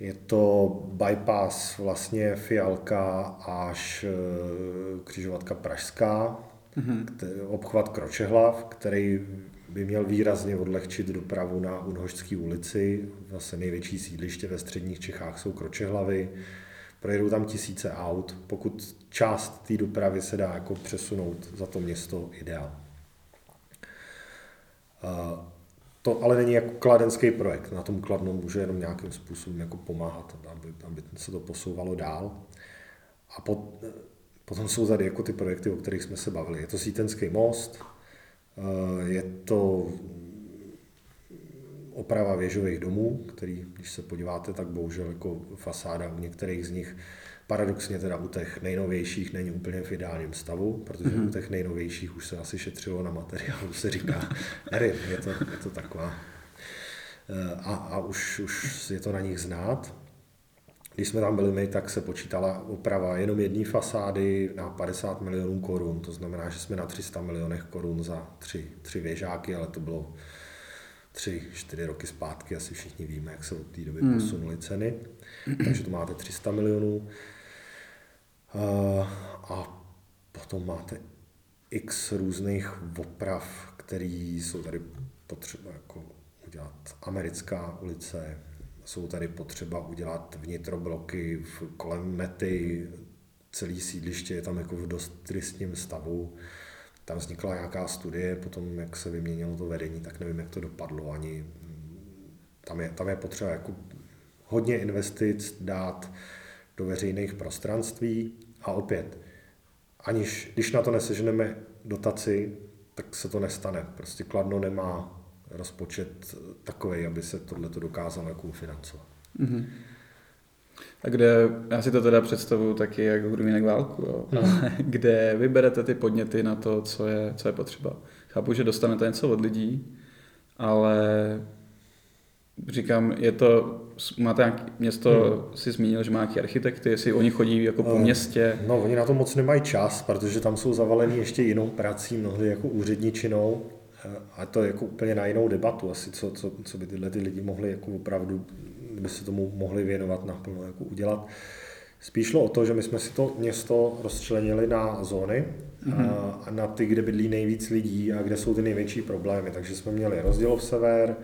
je to bypass vlastně Fialka až e, křižovatka Pražská, mm-hmm. obchvat Kročehlav, který by měl výrazně odlehčit dopravu na Unhožské ulici. Vlastně největší sídliště ve středních Čechách jsou Kročehlavy projedou tam tisíce aut, pokud část té dopravy se dá jako přesunout za to město ideál. To ale není jako kladenský projekt, na tom Kladno může jenom nějakým způsobem jako pomáhat, aby, aby se to posouvalo dál. A pot, potom jsou tady jako ty projekty, o kterých jsme se bavili. Je to Sítenský most, je to oprava věžových domů, který, když se podíváte, tak bohužel jako fasáda u některých z nich paradoxně teda u těch nejnovějších není úplně v ideálním stavu, protože mm-hmm. u těch nejnovějších už se asi šetřilo na materiálu, se říká, <laughs> nevím, je to, je to taková. Eh, a, a už, už je to na nich znát. Když jsme tam byli my, tak se počítala oprava jenom jedné fasády na 50 milionů korun, to znamená, že jsme na 300 milionech korun za tři, tři věžáky, ale to bylo tři, čtyři roky zpátky, asi všichni víme, jak se od té doby hmm. posunuly ceny, takže to máte 300 milionů. A potom máte x různých oprav, které jsou tady potřeba jako udělat americká ulice, jsou tady potřeba udělat vnitrobloky v, kolem mety, celý sídliště je tam jako v dost tristním stavu. Tam vznikla nějaká studie, potom jak se vyměnilo to vedení, tak nevím, jak to dopadlo ani. Tam je, tam je potřeba jako hodně investic dát do veřejných prostranství a opět, aniž, když na to neseženeme dotaci, tak se to nestane. Prostě Kladno nemá rozpočet takový, aby se tohle dokázalo jako financovat. Mm-hmm. A kde, já si to teda představuju taky jako hudebník válku, jo. No. <laughs> kde vyberete ty podněty na to, co je, co je potřeba. Chápu, že dostanete něco od lidí, ale říkám, je to, máte nějaký město, hmm. si zmínil, že má nějaký architekty, jestli oni chodí jako po eh, městě. No, oni na to moc nemají čas, protože tam jsou zavalení ještě jinou prací, mnohdy jako úředničinou, eh, a to je jako úplně na jinou debatu asi, co, co, co by tyhle ty lidi mohli jako opravdu by se tomu mohli věnovat naplno, jako udělat. Spíš šlo o to, že my jsme si to město rozčlenili na zóny, mm-hmm. a na ty, kde bydlí nejvíc lidí a kde jsou ty největší problémy. Takže jsme měli rozdělov sever,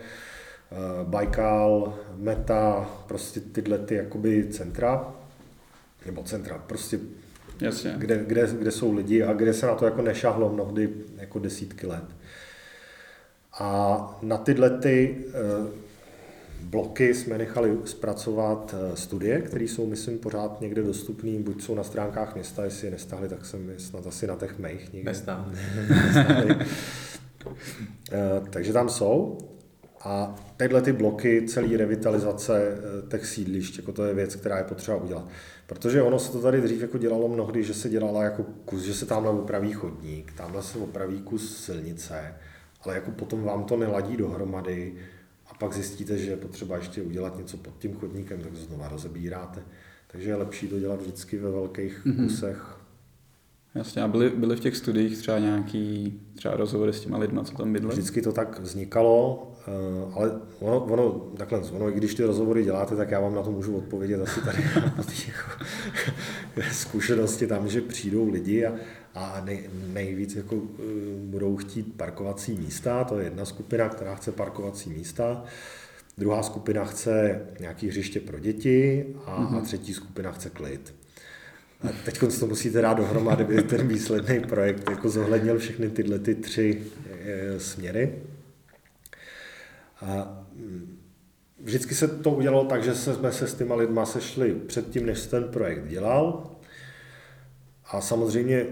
Baikal, Meta, prostě tyhle ty jakoby centra, nebo centra, prostě Jasně. Kde, kde, kde jsou lidi a kde se na to jako nešahlo mnohdy jako desítky let. A na tyhle ty eh, bloky jsme nechali zpracovat eh, studie, které jsou, myslím, pořád někde dostupné, buď jsou na stránkách města, jestli je nestahli, tak jsem je snad asi na těch mých někde. <laughs> Nestáhli. Eh, takže tam jsou. A tyhle ty bloky, celý revitalizace eh, těch sídlišť, jako to je věc, která je potřeba udělat. Protože ono se to tady dřív jako dělalo mnohdy, že se dělala jako kus, že se tamhle opraví chodník, tamhle se opraví kus silnice, ale jako potom vám to neladí dohromady, pak zjistíte, že je potřeba ještě udělat něco pod tím chodníkem, tak to znova rozebíráte. Takže je lepší to dělat vždycky ve velkých mm-hmm. kusech. Jasně, a byly, byly v těch studiích třeba nějaký třeba rozhovory s těma lidma, co tam bydleli? Vždycky to tak vznikalo, eh, ale ono, ono, takhle, ono, i když ty rozhovory děláte, tak já vám na to můžu odpovědět asi tady <laughs> na ty jako, <laughs> zkušenosti tam, že přijdou lidi a, a nej, nejvíc jako eh, budou chtít parkovací místa, to je jedna skupina, která chce parkovací místa, druhá skupina chce nějaký hřiště pro děti a, mm-hmm. a mhm. třetí skupina chce klid. A teď to musíte dát dohromady, aby ten výsledný projekt jako zohlednil všechny tyhle ty tři e, směry. A mm, vždycky se to udělalo tak, že jsme se s těma lidma sešli předtím, než ten projekt dělal. A samozřejmě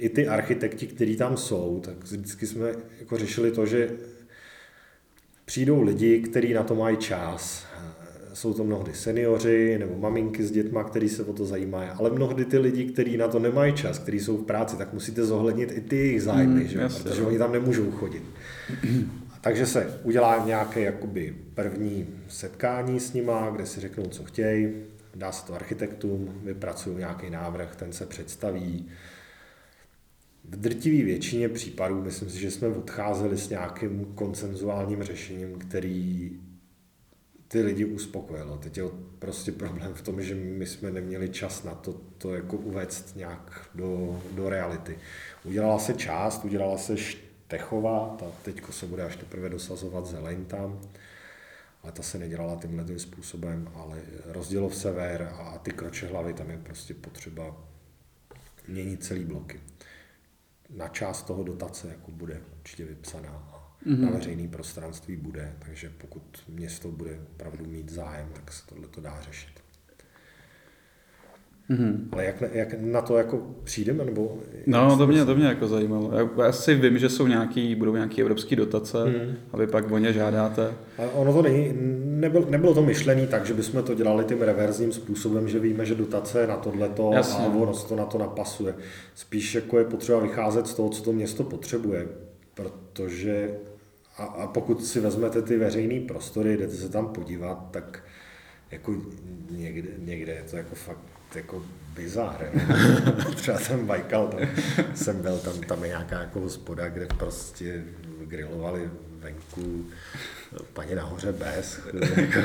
i ty architekti, kteří tam jsou, tak vždycky jsme jako řešili to, že přijdou lidi, kteří na to mají čas. Jsou to mnohdy seniori nebo maminky s dětma, kteří se o to zajímají, ale mnohdy ty lidi, kteří na to nemají čas, kteří jsou v práci, tak musíte zohlednit i ty jejich zájmy, mm, že? protože oni tam nemůžou chodit. <clears throat> Takže se udělá nějaké jakoby první setkání s nima, kde si řeknou, co chtějí, dá se to architektům, vypracují nějaký návrh, ten se představí, v drtivé většině případů myslím si, že jsme odcházeli s nějakým koncenzuálním řešením, který ty lidi uspokojilo. Teď je prostě problém v tom, že my jsme neměli čas na to, to jako uvést nějak do, do reality. Udělala se část, udělala se Štechová, ta teď se bude až teprve dosazovat zeleň tam, ale ta se nedělala tímhle tím způsobem, ale rozdělov sever a ty kroče hlavy, tam je prostě potřeba měnit celý bloky na část toho dotace jako bude určitě vypsaná mm-hmm. na veřejné prostranství bude, takže pokud město bude opravdu mít zájem, tak se tohle to dá řešit. Mm-hmm. Ale jak, jak na to jako přijdeme? Nebo no, to mě, to mě jako zajímalo. Já, já si vím, že jsou nějaký, budou nějaké evropské dotace mm. a vy pak o ně žádáte. Ale ono to není, nebyl, nebylo to myšlený tak, že bychom to dělali tím reverzním způsobem, že víme, že dotace na tohleto Jasně. a ono to na to napasuje. Spíš jako je potřeba vycházet z toho, co to město potřebuje, protože a, a pokud si vezmete ty veřejné prostory, jdete se tam podívat, tak jako někde, někde je to jako fakt jako bizár. <laughs> Třeba ten Baikal, tam jsem byl, tam, tam je nějaká jako hospoda, kde prostě grilovali venku, paní nahoře bez. Jako,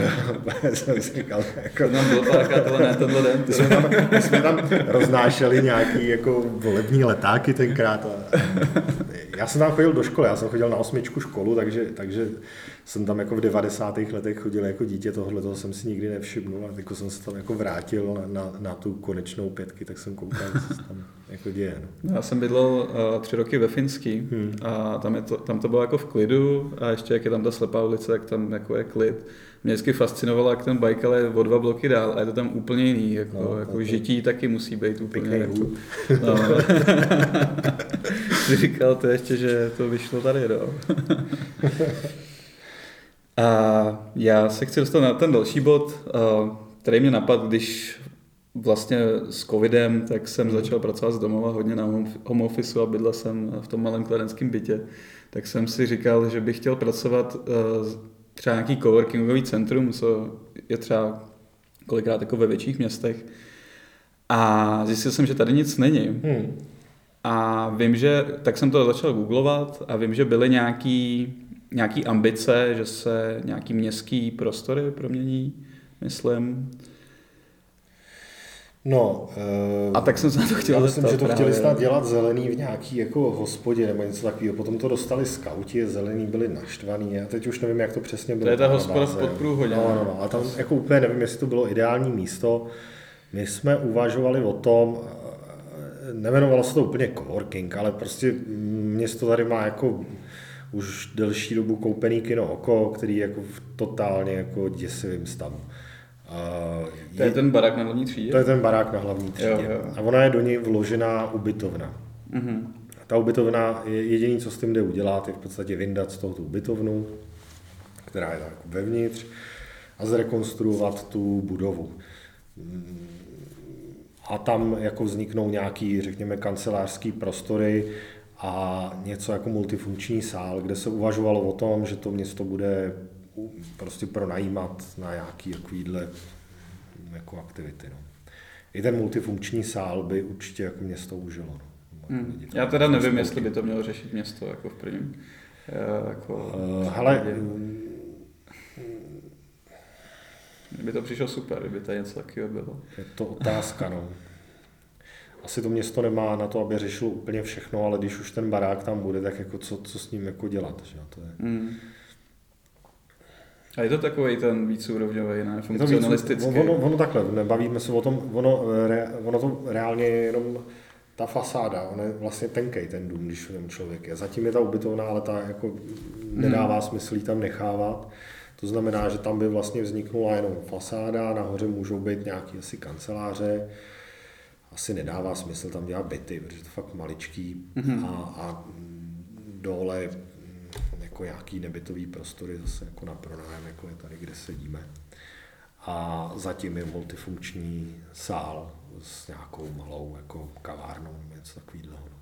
jsem si říkal, jako, bylo tak, a tohle ne, den. my jsme, tam, jsme tam roznášeli nějaký jako volební letáky tenkrát. A, já jsem tam chodil do školy, já jsem chodil na osmičku školu, takže, takže jsem tam jako v 90. letech chodil jako dítě, tohle toho jsem si nikdy nevšimnul a jako jsem se tam jako vrátil na, na, na tu konečnou pětky, tak jsem koukal, co se tam jako děje. No. Já jsem bydlel uh, tři roky ve Finský hmm. a tam, je to, tam to bylo jako v klidu a ještě jak je tam ta slepá ulice, tak tam jako je klid. Mě vždycky fascinovalo, jak ten Baikal je o dva bloky dál a je to tam úplně jiný. Jako, no, jako žití taky musí být úplně jako, no. <laughs> Jsi říkal to ještě, že to vyšlo tady, no. <laughs> a já se chci dostat na ten další bod, který mě napadl, když vlastně s covidem, tak jsem začal pracovat z domova hodně na home office a bydlel jsem v tom malém kladenském bytě. Tak jsem si říkal, že bych chtěl pracovat třeba nějaký coworkingový centrum, co je třeba kolikrát jako ve větších městech. A zjistil jsem, že tady nic není. Hmm. A vím, že, tak jsem to začal googlovat a vím, že byly nějaký, nějaký ambice, že se nějaký městský prostory promění, myslím. No, a tak jsem se na to chtěl Já myslím, že to právě. chtěli snad dělat zelený v nějaký jako hospodě nebo něco takového. Potom to dostali skauti, zelení byli naštvaný. A teď už nevím, jak to přesně bylo. To je ta hospoda v podprůhodě. No, no, no. A tam jako úplně nevím, jestli to bylo ideální místo. My jsme uvažovali o tom, nemenovalo se to úplně coworking, ale prostě město tady má jako už delší dobu koupený kino oko, který je jako v totálně jako děsivým stavu. Uh, to je, je ten barák na hlavní třídě? To je ten barák na hlavní třídě. Jo, jo. A ona je do něj vložená ubytovna. Mm-hmm. Ta ubytovna, je jediný, co s tím jde udělat, je v podstatě vyndat z toho tu ubytovnu, která je tak vevnitř, a zrekonstruovat tu budovu. A tam jako vzniknou nějaký, řekněme, kancelářský prostory a něco jako multifunkční sál, kde se uvažovalo o tom, že to město bude prostě pronajímat na nějaký takovýhle jako aktivity. No. I ten multifunkční sál by určitě jako město užilo. No. Hmm. Já teda nevím, jestli by to mělo řešit město jako v prvním. Jako uh, hele, Kdyby to přišlo super, kdyby to něco takového bylo. Je to otázka, no. Asi to město nemá na to, aby řešilo úplně všechno, ale když už ten barák tam bude, tak jako co, co s ním jako dělat, že? To je... Hmm. A je to takový ten víceúrovňový, ne? Funkcionalistický. Ono, ono takhle, nebavíme se o tom, ono, re, ono to reálně je jenom ta fasáda, on je vlastně tenkej ten dům, když ten člověk je. Zatím je ta ubytovná, ale ta jako nedává hmm. smysl tam nechávat. To znamená, že tam by vlastně vzniknula jenom fasáda, nahoře můžou být nějaké asi kanceláře, asi nedává smysl tam dělat byty, protože to je fakt maličký hmm. a, a dole jako nějaký nebytový prostory zase jako na pronájem, jako je tady, kde sedíme. A zatím je multifunkční sál s nějakou malou jako kavárnou, něco takového. No.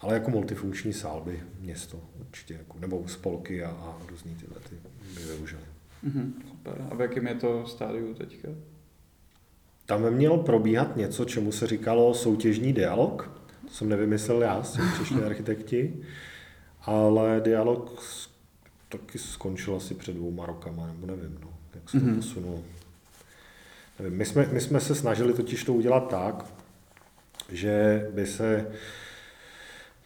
Ale jako multifunkční sál by město určitě, jako, nebo spolky a, a různý tyhle ty by využili. Mm-hmm, super. A v jakém je to stádiu teďka? Tam měl probíhat něco, čemu se říkalo soutěžní dialog. To jsem nevymyslel já, s tím přišli architekti ale dialog taky skončil asi před dvouma rokama, nebo nevím, no, jak se to mm-hmm. posunulo. Nevím, my, jsme, my jsme se snažili totiž to udělat tak, že by se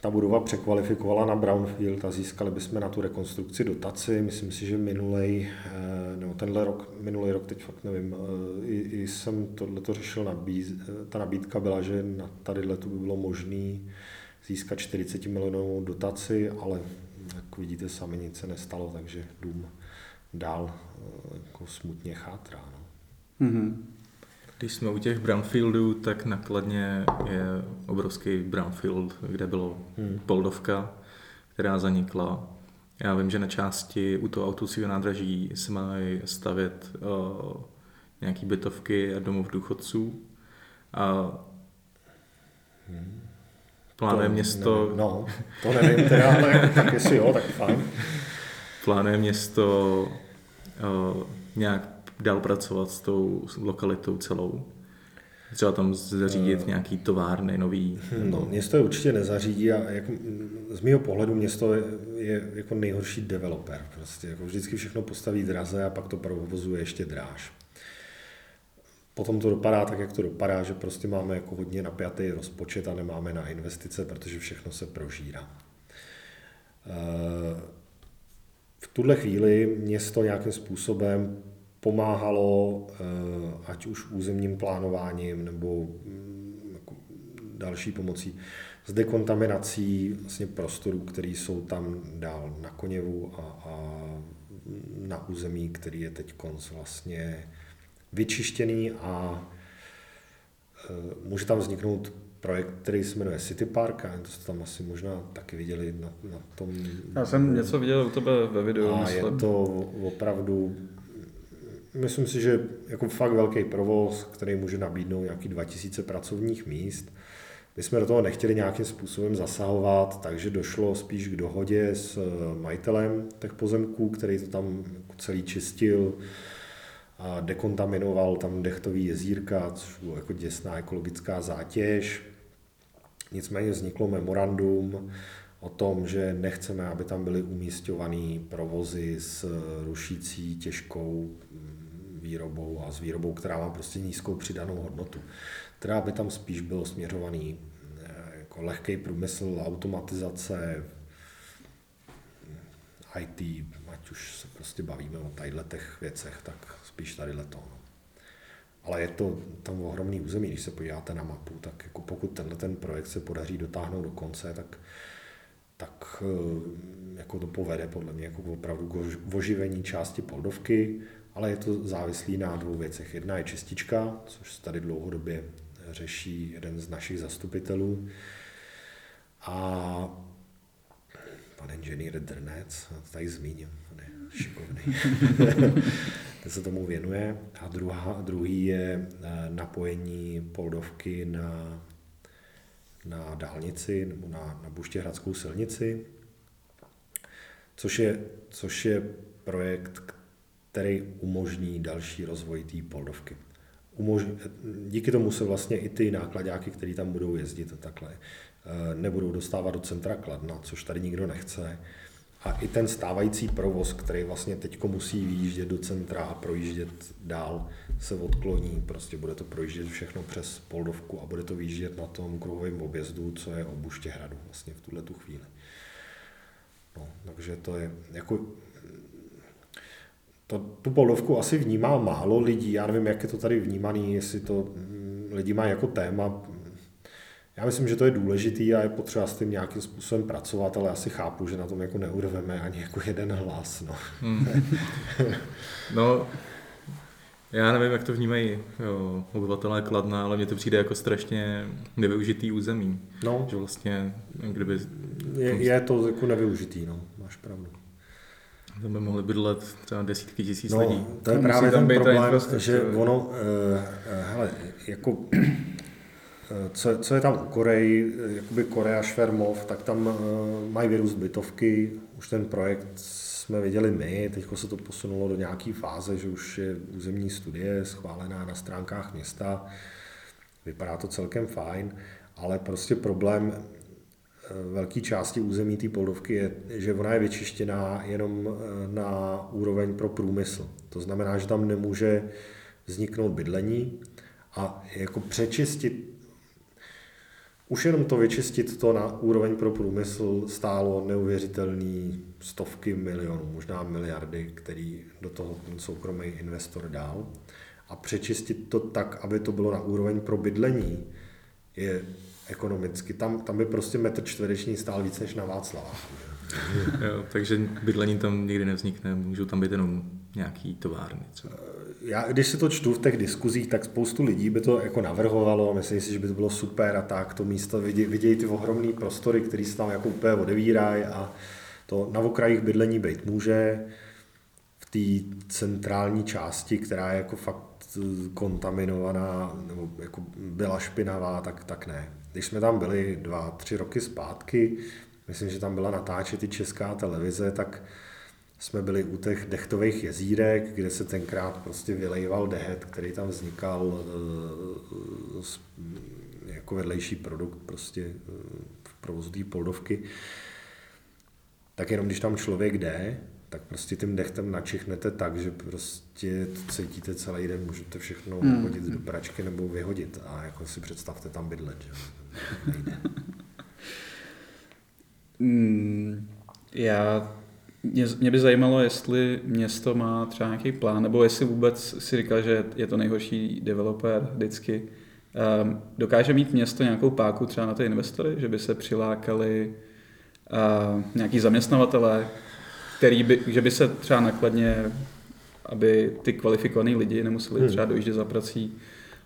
ta budova překvalifikovala na brownfield a získali bychom na tu rekonstrukci dotaci. Myslím si, že minulej, eh, nebo tenhle rok, minulý rok, teď fakt nevím, eh, i, i jsem tohleto řešil, nabíz, ta nabídka byla, že na tady to by bylo možné získat 40 milionovou dotaci, ale jak vidíte sami nic se nestalo, takže dům dál eh, jako smutně chátrá. No. Mm-hmm. Když jsme u těch brownfieldů, tak nakladně je obrovský brownfield, kde bylo hmm. Poldovka, která zanikla. Já vím, že na části u toho autosího nádraží se mají stavět uh, nějaký bytovky a domov důchodců. A hmm. Plánuje město... Nevím, no, to nevím teda, ale tak jestli jo, tak fajn. Plánuje město uh, nějak dál pracovat s tou lokalitou celou? Třeba tam zařídit uh, nějaký továrny nový? No, město je určitě nezařídí a jak z mého pohledu město je, je jako nejhorší developer. Prostě jako vždycky všechno postaví draze a pak to provozuje ještě dráž. Potom to dopadá tak, jak to dopadá, že prostě máme jako hodně napjatý rozpočet a nemáme na investice, protože všechno se prožírá. Eh, v tuhle chvíli město nějakým způsobem pomáhalo, eh, ať už územním plánováním nebo mm, jako další pomocí, s dekontaminací vlastně prostorů, které jsou tam dál na Koněvu a, a na území, který je teď konc vlastně vyčištěný a e, může tam vzniknout projekt, který se jmenuje City Park, a to jste tam asi možná taky viděli na, na tom. Já jsem něco viděl u tebe ve videu. A myslím. je to opravdu, myslím si, že jako fakt velký provoz, který může nabídnout nějaký 2000 pracovních míst. My jsme do toho nechtěli nějakým způsobem zasahovat, takže došlo spíš k dohodě s majitelem těch pozemků, který to tam celý čistil, a dekontaminoval tam dechtový jezírka, což bylo jako děsná ekologická zátěž. Nicméně vzniklo memorandum o tom, že nechceme, aby tam byly umístěvané provozy s rušící těžkou mm, výrobou a s výrobou, která má prostě nízkou přidanou hodnotu. Teda by tam spíš bylo směřovaný eh, jako lehký průmysl, automatizace, IT, ať už se prostě bavíme o těch věcech, tak spíš tady leto. No. Ale je to tam ohromný území, když se podíváte na mapu, tak jako pokud tenhle ten projekt se podaří dotáhnout do konce, tak, tak eh, jako to povede podle mě jako opravdu k oživení části Poldovky, ale je to závislý na dvou věcech. Jedna je čistička, což tady dlouhodobě řeší jeden z našich zastupitelů. A pan inženýr Drnec, tady zmíním, on je šikovný. <laughs> ten se tomu věnuje. A druhá, druhý je eh, napojení Poldovky na, na dálnici nebo na, na Buštěhradskou silnici, což je, což je projekt, který umožní další rozvoj té Poldovky. Umož... Díky tomu se vlastně i ty nákladáky, které tam budou jezdit takhle, eh, nebudou dostávat do centra Kladna, což tady nikdo nechce a i ten stávající provoz, který vlastně teď musí výjíždět do centra a projíždět dál, se odkloní. Prostě bude to projíždět všechno přes Poldovku a bude to výjíždět na tom kruhovém objezdu, co je o Buštěhradu vlastně v tuhle tu chvíli. No, takže to je jako to, tu Poldovku asi vnímá málo lidí, já nevím, jak je to tady vnímaný, jestli to mm, lidi mají jako téma, já myslím, že to je důležitý a je potřeba s tím nějakým způsobem pracovat, ale asi chápu, že na tom jako neurveme ani jako jeden hlas. No, hmm. no já nevím, jak to vnímají jo, obyvatelé Kladna, ale mně to přijde jako strašně nevyužitý území. No. Že vlastně, kdyby... Je, je to jako nevyužitý, no, máš pravdu. Tam by mohly bydlet třeba desítky tisíc no, lidí. To je právě ten problém, že ono, uh, hele, jako co, co je tam u Koreji, jakoby Korea Švermov, tak tam eh, mají vyrůst bytovky, už ten projekt jsme viděli my, teď se to posunulo do nějaké fáze, že už je územní studie schválená na stránkách města, vypadá to celkem fajn, ale prostě problém eh, velké části území té Poldovky je, že ona je vyčištěná jenom eh, na úroveň pro průmysl. To znamená, že tam nemůže vzniknout bydlení a jako přečistit už jenom to vyčistit to na úroveň pro průmysl stálo neuvěřitelný stovky milionů, možná miliardy, který do toho soukromý investor dal. A přečistit to tak, aby to bylo na úroveň pro bydlení, je ekonomicky. Tam, tam by prostě metr čtvereční stál víc než na Václaváku. <laughs> takže bydlení tam nikdy nevznikne, můžou tam být jenom nějaký továrny třeba já, když si to čtu v těch diskuzích, tak spoustu lidí by to jako navrhovalo, myslím si, že by to bylo super a tak, to místo vidějí, vidějí ty ohromné prostory, které se tam jako úplně odevírají a to na okrajích bydlení být může, v té centrální části, která je jako fakt kontaminovaná, nebo jako byla špinavá, tak, tak ne. Když jsme tam byli dva, tři roky zpátky, myslím, že tam byla natáčet i česká televize, tak jsme byli u těch dechtových jezírek, kde se tenkrát prostě vylejval dehet, který tam vznikal eh, jako vedlejší produkt prostě eh, v provozu té poldovky. tak jenom když tam člověk jde, tak prostě tím dechtem načichnete tak, že prostě to cítíte celý den, můžete všechno hmm. hodit do pračky nebo vyhodit a jako si představte tam bydlet, že nejde. <laughs> Mm, já, mě, mě by zajímalo, jestli město má třeba nějaký plán, nebo jestli vůbec si říkal, že je to nejhorší developer vždycky. Um, dokáže mít město nějakou páku třeba na ty investory, že by se přilákali uh, nějaký zaměstnavatele, který by, že by se třeba nakladně, aby ty kvalifikovaní lidi nemuseli hmm. třeba dojíždět za prací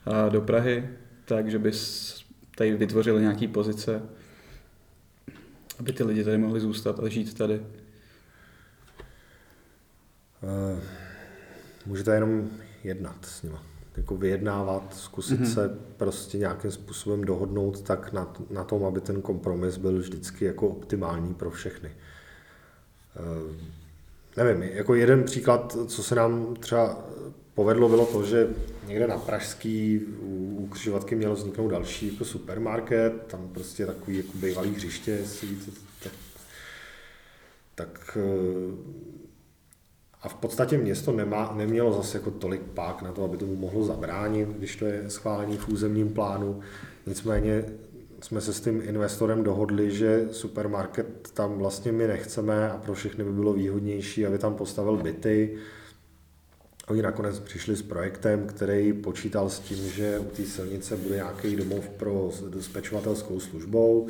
uh, do Prahy, takže by tady vytvořili nějaký pozice, aby ty lidi tady mohli zůstat a žít tady. Uh, můžete jenom jednat s nimi. Jako vyjednávat, zkusit mm-hmm. se prostě nějakým způsobem dohodnout tak na, na tom, aby ten kompromis byl vždycky jako optimální pro všechny. Uh, nevím, jako jeden příklad, co se nám třeba povedlo, bylo to, že někde na Pražský u křižovatky mělo vzniknout další jako supermarket, tam prostě takový jako bývalý hřiště, jestli víte, tak, tak eh, a v podstatě město nemá, nemělo zase jako tolik pák na to, aby tomu mohlo zabránit, když to je schválený v územním plánu. Nicméně jsme se s tím investorem dohodli, že supermarket tam vlastně my nechceme a pro všechny by bylo výhodnější, aby tam postavil byty. Oni nakonec přišli s projektem, který počítal s tím, že u té silnice bude nějaký domov pro spečovatelskou službou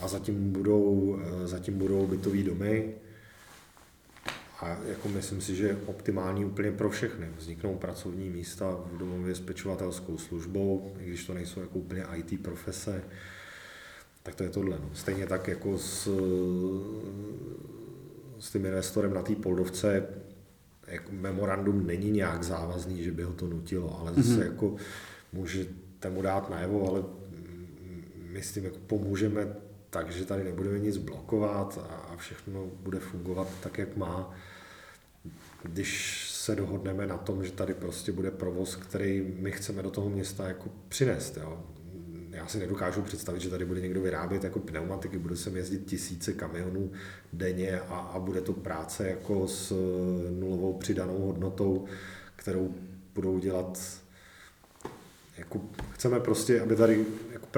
a zatím budou, zatím budou bytové domy a jako myslím si, že je optimální úplně pro všechny. Vzniknou pracovní místa v domově s pečovatelskou službou, i když to nejsou jako úplně IT profese, tak to je tohle. No. Stejně tak jako s, s tím investorem na té Poldovce jako memorandum není nějak závazný, že by ho to nutilo, ale zase mm-hmm. jako můžete mu dát najevo, ale my s tím jako pomůžeme tak, že tady nebudeme nic blokovat a všechno bude fungovat tak, jak má když se dohodneme na tom, že tady prostě bude provoz, který my chceme do toho města jako přinést. Jo. Já si nedokážu představit, že tady bude někdo vyrábět jako pneumatiky, bude sem jezdit tisíce kamionů denně a, a bude to práce jako s nulovou přidanou hodnotou, kterou budou dělat jako chceme prostě, aby tady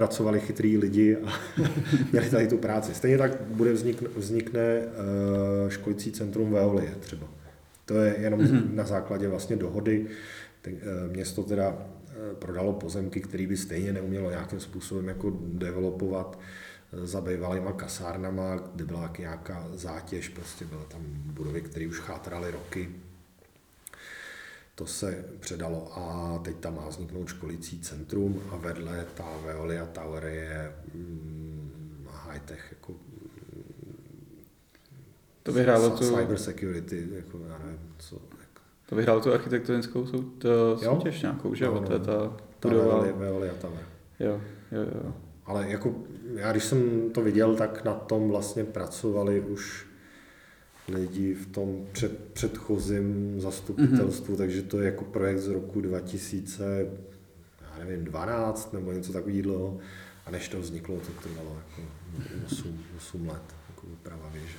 pracovali chytrý lidi a <laughs> měli tady tu práci. Stejně tak bude vznikne, vznikne uh, školící centrum Veolie třeba. To je jenom mm-hmm. na základě vlastně dohody. Eh, město teda eh, prodalo pozemky, které by stejně neumělo nějakým způsobem jako developovat eh, za bývalýma kasárnama, kde byla nějaká zátěž, prostě byly tam budovy, které už chátraly roky. To se předalo a teď tam má vzniknout školící centrum a vedle ta Veolia Tower je mm, high-tech jako to vyhrálo tu... Cyber security, jako já nevím, co. Jako. To vyhrálo tu architektonickou sou, to soutěž nějakou, že jo? No, no, to je ta budova. Veolia Tower. Jo, jo, jo. Ale jako já když jsem to viděl, tak na tom vlastně pracovali už lidi v tom před, předchozím zastupitelstvu, mm-hmm. takže to je jako projekt z roku 2000, já nevím, 12 nebo něco takového. A než to vzniklo, to trvalo jako 8, 8 let, jako úprava věže.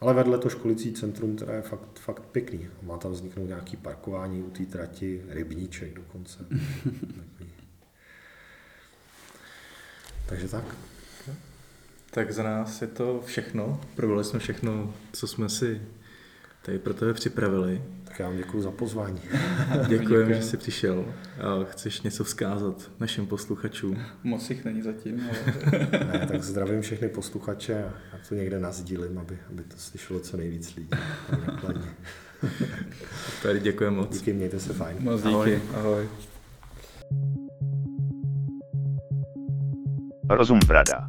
Ale vedle to školicí centrum, které je fakt, fakt pěkný. Má tam vzniknout nějaký parkování u té trati, rybníček dokonce. <laughs> Takže tak. Tak za nás je to všechno. Probrali jsme všechno, co jsme si tady pro tebe připravili. Tak já vám děkuji za pozvání. <laughs> Děkujeme, že jsi přišel. A chceš něco vzkázat našim posluchačům? <laughs> Moc jich není zatím. Ale... <laughs> ne, tak zdravím všechny posluchače a já to někde nazdílím, aby, aby to slyšelo co nejvíc lidí. Tady děkujeme moc. Díky, mějte se fajn. Moc díky. Ahoj. Ahoj. Rozum brada.